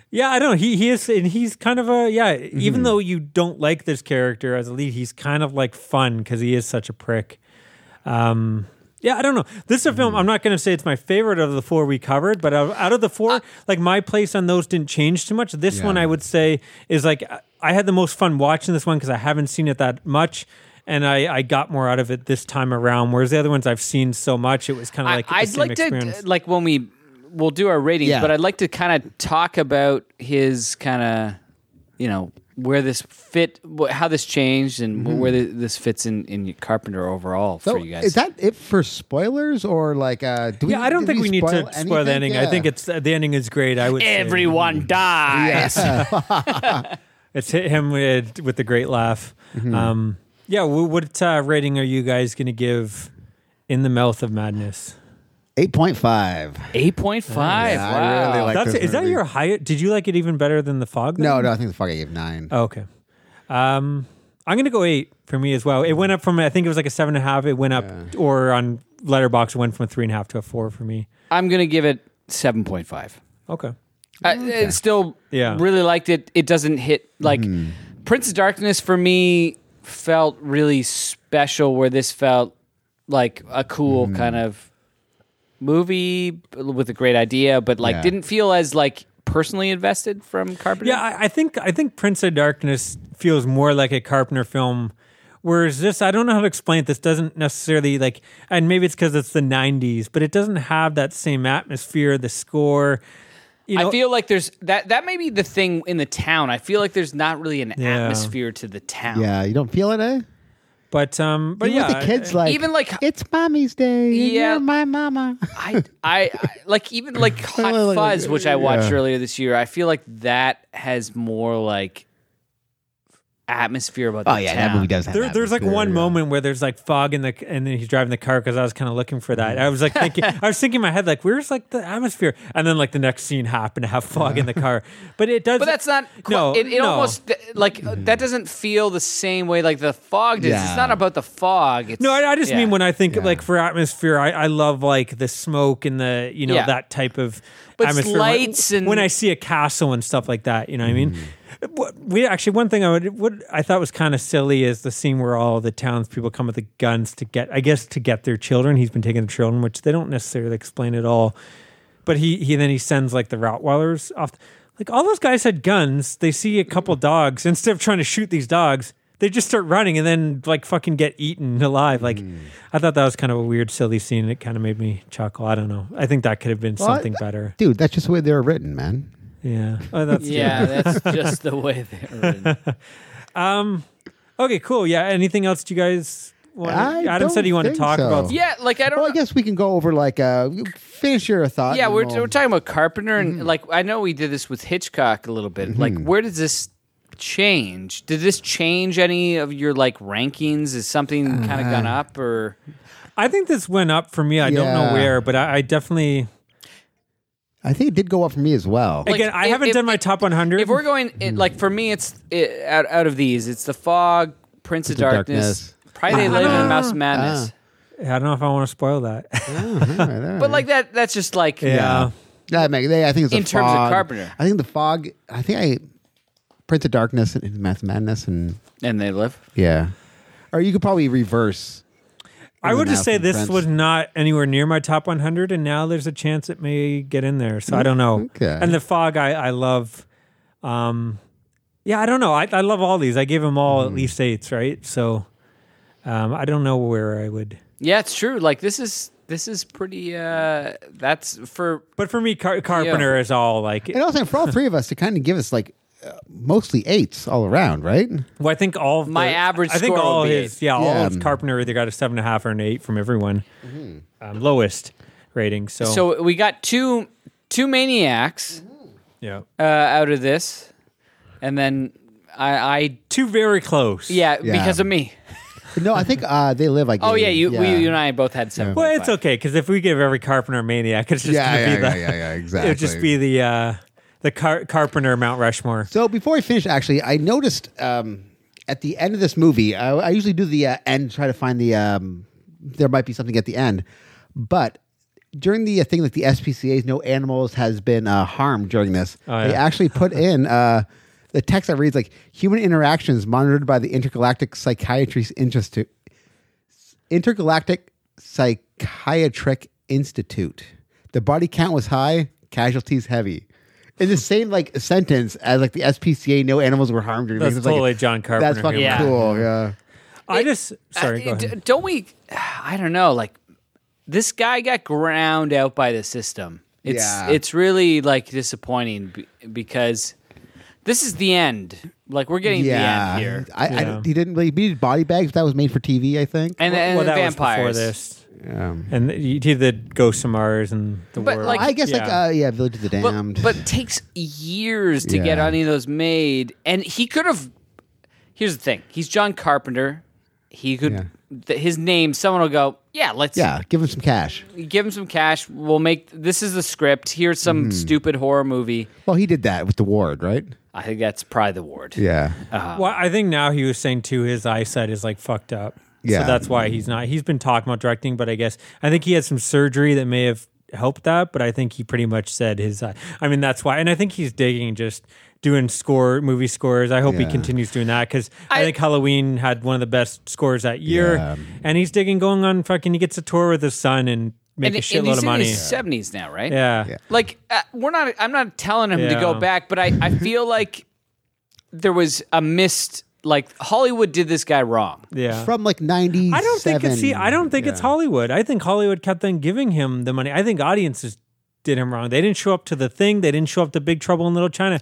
B: Yeah, I don't know. He he is, and he's kind of a yeah.
A: Mm-hmm.
B: Even though you don't like this character as a lead, he's kind of like fun because he is such a prick. Um, yeah, I don't know. This is a film. I'm not going to say it's my favorite of the four we covered, but out, out of the four, like my place on those didn't change too much. This one, I would say, is like I had the most fun watching this one because I haven't seen it that much. And I, I got more out of it this time around, whereas the other ones I've seen so much, it was kind of like
C: I, I'd
B: same
C: like
B: experience.
C: to like when we we'll do our ratings,
A: Yeah.
C: but I'd like to kind of talk about his kind of you know where this fit, how this changed, and where th- this fits in in Carpenter overall
A: So
C: for you guys.
A: is that it for spoilers or like? Uh, do we,
B: yeah, I don't think we, need to
A: spoil
B: spoil the ending.
A: anything?
B: I think
A: Yeah.
B: it's the ending is great. I would say.
C: Everyone dies.
B: It's hit him with, with the great laugh.
A: Mm-hmm.
B: Um, yeah, what uh, rating are you guys going to give in the mouth of madness?
A: eight point five.
C: Eight point five.
A: Yeah, I
C: wow.
A: really like
B: That's
A: this
B: is that your high? Did you like it even better than the fog?
A: No,
B: then?
A: no, I think the fog I gave nine.
B: Oh, okay. Um, I'm going to go eight for me as well. It went up from I think it was like a seven and a half. It went up, or on Letterboxd, it went from a three and a half to a four for me.
C: I'm gonna give it seven point five.
B: Okay.
C: I, oh, I still
B: Yeah.
C: really liked it. It doesn't hit like hmm. Prince of Darkness for me felt really special. Where this felt like a cool hmm. kind of movie with a great idea, but like
A: Yeah.
C: didn't feel as like personally invested from Carpenter.
B: Yeah, I, I think I think Prince of Darkness feels more like a Carpenter film, whereas this I don't know how to explain it. This doesn't necessarily like, and maybe it's because it's the '90s, but it doesn't have that same atmosphere. The score, you know,
C: I feel like there's that. That may be the thing in the town. I feel like there's not really an
B: Yeah.
C: atmosphere to the town.
A: Yeah, you don't feel it, eh?
B: but um, but
A: Even
B: yeah,
A: the kids like
C: even like-
A: it's mommy's day.
C: Yeah.
A: you're my mama.
C: I, I, I like even like Hot Fuzz, which I watched
A: yeah.
C: earlier this year. I feel like that has more like atmosphere about. The
A: Oh yeah, that movie does have.
B: There, there's like one
A: yeah.
B: moment where there's like fog in the and then he's driving the car because I was kind of looking for that. I was like thinking, I was thinking in my head like, where's like the atmosphere? And then like the next scene happened to have fog in the car, but it does.
C: But that's not. qu-
B: No,
C: it, it
B: no.
C: almost like mm-hmm. that doesn't feel the same way like the fog does.
A: Yeah.
C: It's not about the fog. It's,
B: No, I, I just
C: yeah.
B: mean when I think
A: Yeah.
B: like for atmosphere, I, I love like the smoke and the you know
C: Yeah.
B: that type of
C: But
B: atmosphere.
C: lights and-
B: when I see a castle and stuff like that, you know what I mean.
A: Mm-hmm. Mm-hmm.
B: What- We actually one thing I would what I thought was kind of silly is the scene where all the townspeople come with the guns to get I guess to get their children. He's been taking the children, which they don't necessarily explain at all. But he he then he sends like the Rottweilers off. Like all those guys had guns. They see a couple dogs instead of trying to shoot these dogs. They just start running and then like fucking get eaten alive. Like I thought that was kind of a weird, silly scene. It kind of made me chuckle. I don't know. I think that could have been
A: Well,
B: something
A: I-
B: better.
A: Dude, that's just the way they're written, man.
B: Yeah. Oh, that's
C: Yeah, that's just the way they're. written.
B: Okay, cool. Yeah. Anything else do you guys want?
A: I
B: Adam said
A: don't
B: he wanted to
A: think
B: talk
A: so.
B: about.
C: Yeah, like I don't.
A: Well, I guess we can go over like uh finish your thought.
C: yeah, we're,
A: we'll-
C: we're talking about Carpenter, and
A: Mm-hmm.
C: like I know we did this with Hitchcock a little bit. Like, where does this change? Did this change any of your like rankings? Is something kind of gone
A: Uh,
C: up, or
B: I think this went up for me. I don't know where, but I, I definitely.
A: I think it did go up for me as well.
C: Like,
B: Again, I
C: if-
B: haven't
C: if-
B: done my top 100.
C: if we're going it, like for me, it's it, out out of these, it's the Fog, Prince, of
A: of Darkness.
C: Darkness, Probably They Live in ah. Mouse Madness. Ah.
B: I don't know if I want to spoil that.
C: Ah, but like that, that's just like
B: yeah.
A: Yeah, Meg, they, I think it's
C: In
A: the
C: terms of
A: fog.
C: Carpenter.
A: I think the fog. I think I Prince of Darkness and Math Madness, and
C: and they live.
A: yeah, or you could probably reverse.
B: I would just say this
A: Prince.
B: was not anywhere near my top 100, and now there's a chance it may get in there. So I don't know.
A: Okay.
B: And the fog, I, I love. Um, yeah, I don't know. I, I love all these. I give them all
A: Mm.
B: at least eights, right? So um, I don't know where I would.
C: Yeah, it's true. Like this is this is pretty. uh That's for
B: But for me, Car- Carpenter is all like.
A: And also for all three of us to kind of give us like mostly eights all around, right?
B: Well, I think all of
C: My
B: the-
C: average
B: I think all
C: would
B: his
C: eight.
B: yeah, all
A: Yeah.
B: of Carpenter either got a seven and a half or an eight from everyone. Um, lowest rating. So,
C: so we got two two maniacs
B: yeah,
C: uh, out of this, and then I, I
B: two very close.
C: yeah,
A: Yeah.
C: because of me.
A: No, I think uh, they live like.
C: Oh yeah, you we you and I both had seven.
B: Well, it's okay because if we give every Carpenter a maniac, it's just
A: Yeah,
B: gonna
A: yeah,
B: be
A: yeah,
B: the
A: yeah, yeah, exactly.
B: it would just be the uh, the Car- Carpenter Mount Rushmore.
A: So before we finish, actually, I noticed um, at the end of this movie, I, I usually do the uh, end, try to find the. Um, there might be something at the end, but during the uh, thing like the SPCA's, no animals has been uh, harmed during this.
B: Oh,
A: They actually put in uh, the text that reads like human interactions monitored by the Intergalactic Psychiatry Institute, Intergalactic Psychiatric Institute. The body count was high, casualties heavy. In the same like sentence as like the SPCA, no animals were harmed during
B: That's
A: this. It's like-
B: totally John Carpenter.
A: That's fucking
C: Yeah.
A: cool. Yeah.
B: I just sorry.
C: Uh,
B: go
C: d- Don't we? I don't know. Like this guy got ground out by the system. It's
A: Yeah.
C: it's really like disappointing be- because this is the end. Like we're getting
A: Yeah.
C: the end here.
A: I,
B: Yeah.
A: I, he didn't really. He needed body bags. That was made for TV, I think.
C: And,
B: well,
C: and
B: well,
C: the
B: that was before
C: vampires.
B: this,
A: Yeah.
B: and he did the Ghost of Mars and the
C: But,
B: World.
C: like-
A: I guess like
B: Yeah.
A: uh, yeah, Village of the
C: But,
A: Damned.
C: but takes years to get
A: Yeah.
C: any of those made, and he could have. Here's the thing: he's John Carpenter. He could
A: Yeah.
C: th- his name. Someone will go, yeah, let's
A: yeah, give him some cash.
C: give him some cash. We'll make this is the script. Here's some
A: Mm-hmm.
C: stupid horror movie.
A: Well, he did that with the ward, right?
C: I think that's probably the ward.
A: Yeah.
B: well, I think now he was saying too, his eyesight is like fucked up.
A: Yeah.
B: So that's why he's not. He's been talking about directing, but I guess I think he had some surgery that may have helped that. But I think he pretty much said his. eye. I mean, that's why, and I think he's digging just doing score movie scores. I hope he continues doing that because I,
C: I-
B: think Halloween had one of the best scores that year,
A: Yeah.
B: and he's digging going on fucking. He gets a tour with his son and make
C: And,
B: a
C: and
B: shitload
C: he's
B: of
C: in
B: money.
C: his seventies now, right?
B: Yeah.
A: Yeah.
C: Like uh, we're not. I'm not telling him to go back, but I, I feel like there was a missed. Like Hollywood did this guy wrong.
B: Yeah.
A: From like ninety.
B: I don't think it's see. I don't think it's Hollywood. I think Hollywood kept on giving him the money. I think audiences did him wrong. They didn't show up to the thing. They didn't show up to Big Trouble in Little China.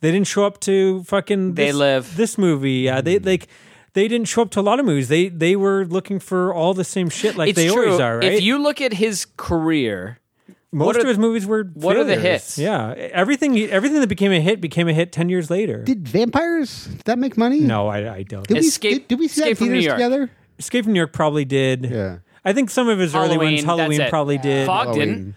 B: They didn't show up to fucking.
C: They Live.
B: this movie. Uh, they like. They didn't show up to a lot of movies. They they were looking for all the same shit like
C: it's
B: they
C: true.
B: always are. Right.
C: If you look at his career,
B: Most
C: are-
B: of his movies were.
C: what are the hits?
B: Yeah, everything. Everything that became a hit became a hit ten years later.
A: Did vampires? Did that make money?
B: no, I, I don't.
A: Did we,
C: Escape-
A: did, did we see that
C: Escape from New
A: theaters
C: York.
A: together?
B: Escape from New York probably did.
A: Yeah.
B: I think some of his early ones,
C: Halloween, that's
B: Halloween
C: it.
B: probably did.
C: Fog
A: Halloween.
C: didn't.
B: Uh,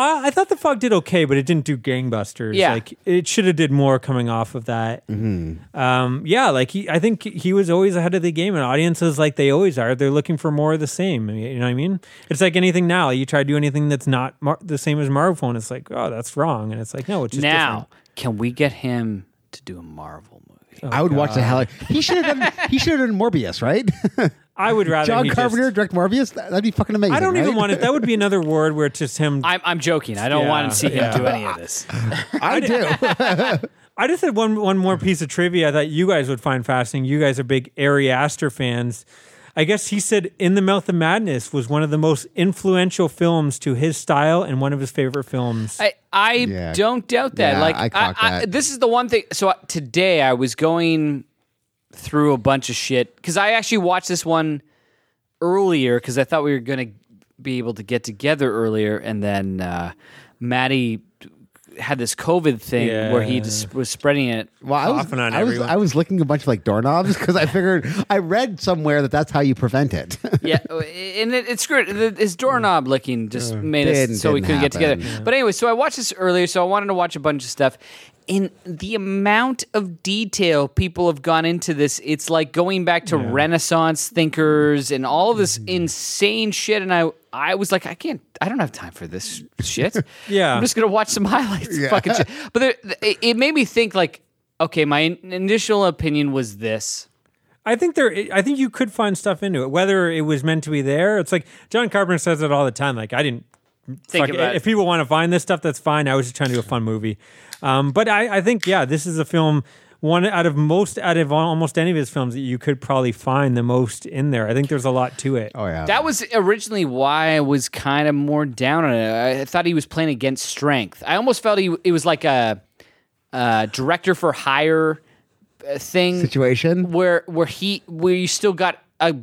B: I thought the fog did okay, but it didn't do gangbusters.
C: Yeah.
B: like it should have did more coming off of that.
A: Mm-hmm.
B: Um, yeah, like he, I think he was always ahead of the game, and audiences like they always are. They're looking for more of the same. You know what I mean? It's like anything now. You try to do anything that's not mar- the same as Marvel, and it's like, oh, that's wrong. And it's like, no, it's just
C: Now, can we get him to do a Marvel movie?
A: I would watch the hell. He should have done. he should have done Morbius, right?
B: different. I would rather
A: John
B: he
A: Carpenter
B: Just,
A: direct Morbius. That- That'd be fucking amazing.
B: I don't even
A: right?
B: want it. That would be another word where it's just him.
C: I'm, I'm joking. I don't
B: Yeah,
C: want to see him
B: yeah.
C: do any of this.
A: I do.
B: I just had one one more piece of trivia I thought you guys would find fascinating. You guys are big Ari Aster fans. I guess he said In the Mouth of Madness was one of the most influential films to his style and one of his favorite films.
C: I, I
A: Yeah.
C: don't doubt that.
A: Yeah,
C: like
A: I clocked that.
C: this is the one thing. So uh, today I was going through a bunch of shit because I actually watched this one earlier because I thought we were going to be able to get together earlier, and then uh, Maddie had this COVID thing where he just was spreading it.
A: Well, I was,
B: on
A: I was. I was licking a bunch of like doorknobs because I figured I read somewhere that that's how you prevent it.
C: Yeah, and it, it's screwed. The- His doorknob licking just made
A: Didn't-
C: us so we
A: didn't
C: couldn't get
A: happen.
C: together. But anyway, so I watched this earlier, so I wanted to watch a bunch of stuff. In the amount of detail people have gone into this, it's like going back to Renaissance thinkers and all this mm-hmm. insane shit. And I, I was like, I can't, I don't have time for this shit.
B: Yeah.
C: I'm just gonna watch some highlights. of Fucking shit. But there, it, it made me think like, okay, my in- initial opinion was this.
B: I think there. I think you could find stuff into it, whether it was meant to be there. It's like John Carpenter says it all the time. Like I didn't fuck-
C: about.
B: If people want to find this stuff, that's fine. I was just trying to do a fun movie. Um, but I, I think yeah, this is a film. One out of most out of almost any of his films that you could probably find the most in there. I think there's a lot to it.
A: oh yeah.
C: That was originally why I was kind of more down on it. I thought he was playing against strength. I almost felt he it was like a, a director for hire uh, thing
A: situation.
C: where where he where you still got a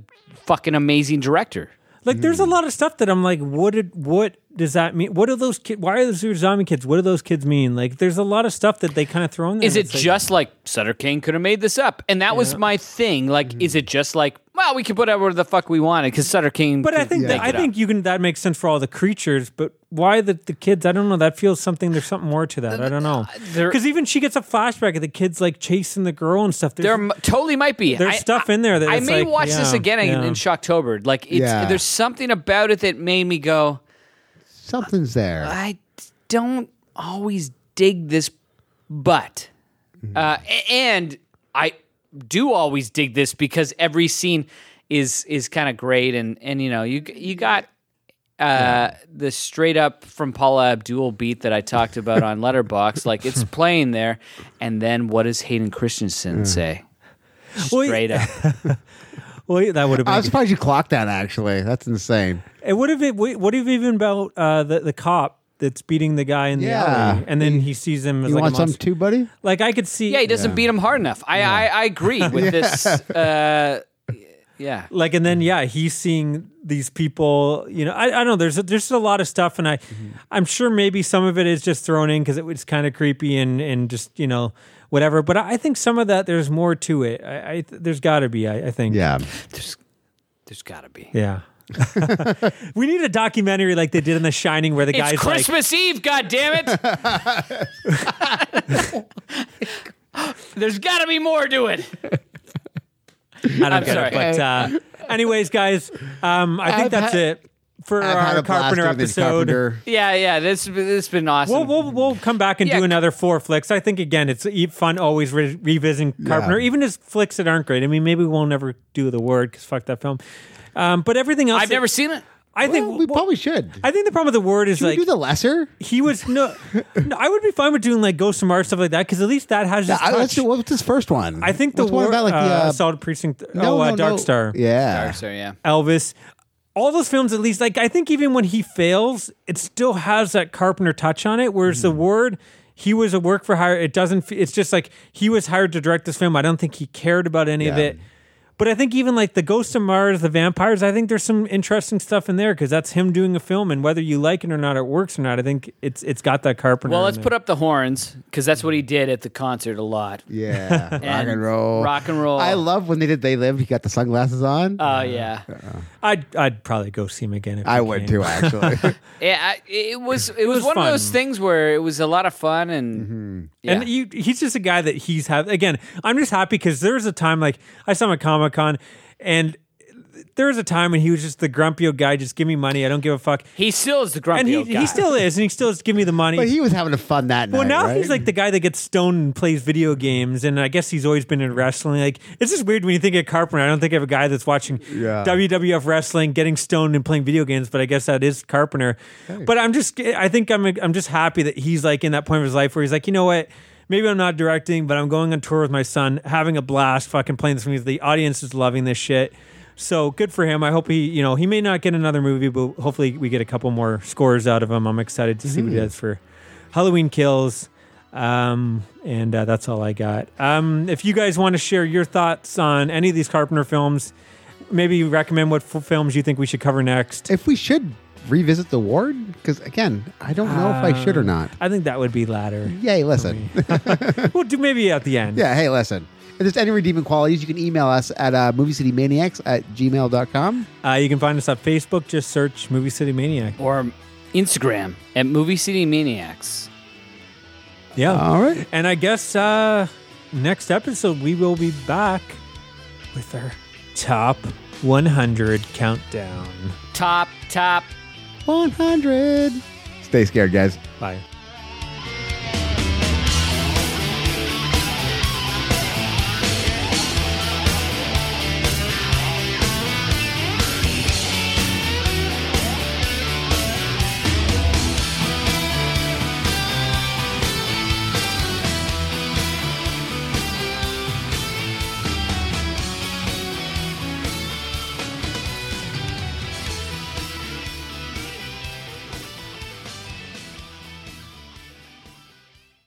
C: fucking amazing director.
B: Like there's a lot of stuff that I'm like, what did what does that mean? What are those kids? Why are those zombie kids? What do those kids mean? Like there's a lot of stuff that they kind of throw in there.
C: Is it
B: it's like-
C: just like Sutter Kane could have made this up? And that was my thing. Like,
B: Mm-hmm.
C: is it just like, well, we can put whatever the fuck we wanted because Sutter Kane?
B: But I
C: could
B: think
C: make
B: that, I
C: it up.
B: think you can that makes sense for all the creatures, but why the, the kids? I don't know. That feels something. There's something more to that. I don't know.
C: there-
B: Because even she gets a flashback of the kids like chasing the girl and stuff. There's,
C: There m- totally might be.
B: There's
C: I-
B: stuff in there that
C: I may
B: like,
C: watch this
B: yeah,
C: again in,
B: yeah.
C: in Shocktober. Like it's
A: Yeah.
C: there's something about it that made me go.
A: Something's there.
C: I don't always dig this, but uh, and I do always dig this because every scene is is kind of great, and and you know you you got uh the straight up from Paula Abdul beat that I talked about on Letterboxd, like it's playing there, and then what does Hayden Christensen say?
B: Well,
C: Straight up.
B: Well, that would have been.
A: I'm surprised you clocked that. Actually, that's insane.
B: It would have. been- What have even about uh, the the cop that's beating the guy in the
A: Yeah.
B: alley, and then he sees him as
A: You
B: like
A: want
B: a
A: some too, buddy?
B: Like I could see.
C: Yeah, he doesn't beat him hard enough. I I, I agree with this. Uh, yeah.
B: like and then yeah he's seeing these people you know i, I don't know there's a, there's a lot of stuff and i i'm sure maybe some of it is just thrown in because it was kind of creepy and and just you know whatever but i, I think some of that there's more to it i, I there's got to be I, I think
A: Yeah.
C: There's there's gotta be.
B: yeah we need a documentary like they did in the shining where the
C: It's
B: guy's like
C: Christmas Eve, God damn it! There's got to be more to it.
B: i don't
C: I'm
B: get
C: sorry.
B: it but uh anyways guys um i think
A: I've
B: that's
A: had-
B: it for
A: I've had
B: our
A: a
B: carpenter
A: doing these
B: episode
A: Carpenter.
C: Yeah, yeah. This this has been awesome.
B: We'll, we'll we'll come back and
C: Yeah.
B: do another four flicks. I think again, it's e- fun always re- revisiting Carpenter, even his flicks that aren't great. I mean, maybe we won't ever do the ward because fuck that film. Um, but everything else,
C: I've never seen it.
B: I think
A: Well, we
B: well,
A: probably should.
B: I think the problem with the ward is
A: Should
B: like
A: we do the lesser?
B: he was no, no. I would be fine with doing like Ghost of Mars stuff like that because at least that has
A: Yeah,
B: just
A: let's do. What's his first one?
B: I think the
A: What's one
B: word
A: about like the
B: uh,
A: uh,
B: Assault Precinct.
A: no,
B: oh, uh, Dark
A: no.
B: Star.
A: Yeah.
C: So yeah.
B: Elvis. All those films, at least, like I think even when he fails, it still has that Carpenter touch on it. Whereas the
A: Mm-hmm.
B: ward, he was a work for hire. It doesn't. It's just like he was hired to direct this film. I don't think he cared about any of it. But I think even like the Ghost of Mars, the vampires, I think there's some interesting stuff in there because that's him doing a film, and whether you like it or not, it works or not. I think it's it's got that Carpenter.
C: Well, let's
B: it.
C: put up the horns because that's what he did at the concert a lot.
A: Yeah. rock
C: And
A: and roll.
C: rock and roll.
A: I love when they did They Live. He got the sunglasses on.
C: Oh yeah,
B: I'd I'd probably go see him again. If
A: I
B: we
A: would
B: can.
A: too, actually.
C: yeah. I, it was it, was,
B: was
C: one
B: fun.
C: of those things where it was a lot of fun and
A: Mm-hmm.
C: Yeah.
B: And you, he's just a guy that he's have again. I'm just happy because there was a time like I saw him at Comic Con, and there was a time when he was just the grumpy old guy. Just give me money. I don't give a fuck.
C: he still is the grumpy
B: And he,
C: old guy.
B: he still is, and he still is give me the money.
A: but he was having a fun that
B: well,
A: night.
B: Well, now
A: right?
B: he's like the guy that gets stoned and plays video games, and I guess he's always been in wrestling. Like it's just weird when you think of Carpenter. I don't think of a guy that's watching
A: Yeah.
B: WWF wrestling, getting stoned and playing video games, but I guess that is Carpenter. But I'm just, I think I'm, I'm just happy that he's like in that point of his life where he's like, you know what. Maybe I'm not directing, but I'm going on tour with my son, having a blast, fucking playing this music. The audience is loving this shit. So good for him. I hope he, you know, he may not get another movie, but hopefully we get a couple more scores out of him. I'm excited to see what he does for Halloween Kills. Um, and uh, that's all I got. Um, if you guys want to share your thoughts on any of these Carpenter films, maybe recommend what f- films you think we should cover next.
A: if we should revisit the ward, because again, I don't know if I should or not.
B: I think that would be latter.
A: Yay, listen.
B: we'll do maybe at the end.
A: yeah, hey, listen. If there's any redeeming qualities, you can email us at uh, moviecitymaniacs at gmail.com.
B: Uh, you can find us on Facebook. Just search Movie City Maniac.
C: or Instagram at Movie City Maniacs.
B: Yeah.
A: All right.
B: And I guess uh, next episode we will be back with our top 100 countdown.
C: Top, top.
A: 100. Stay scared, guys.
B: Bye.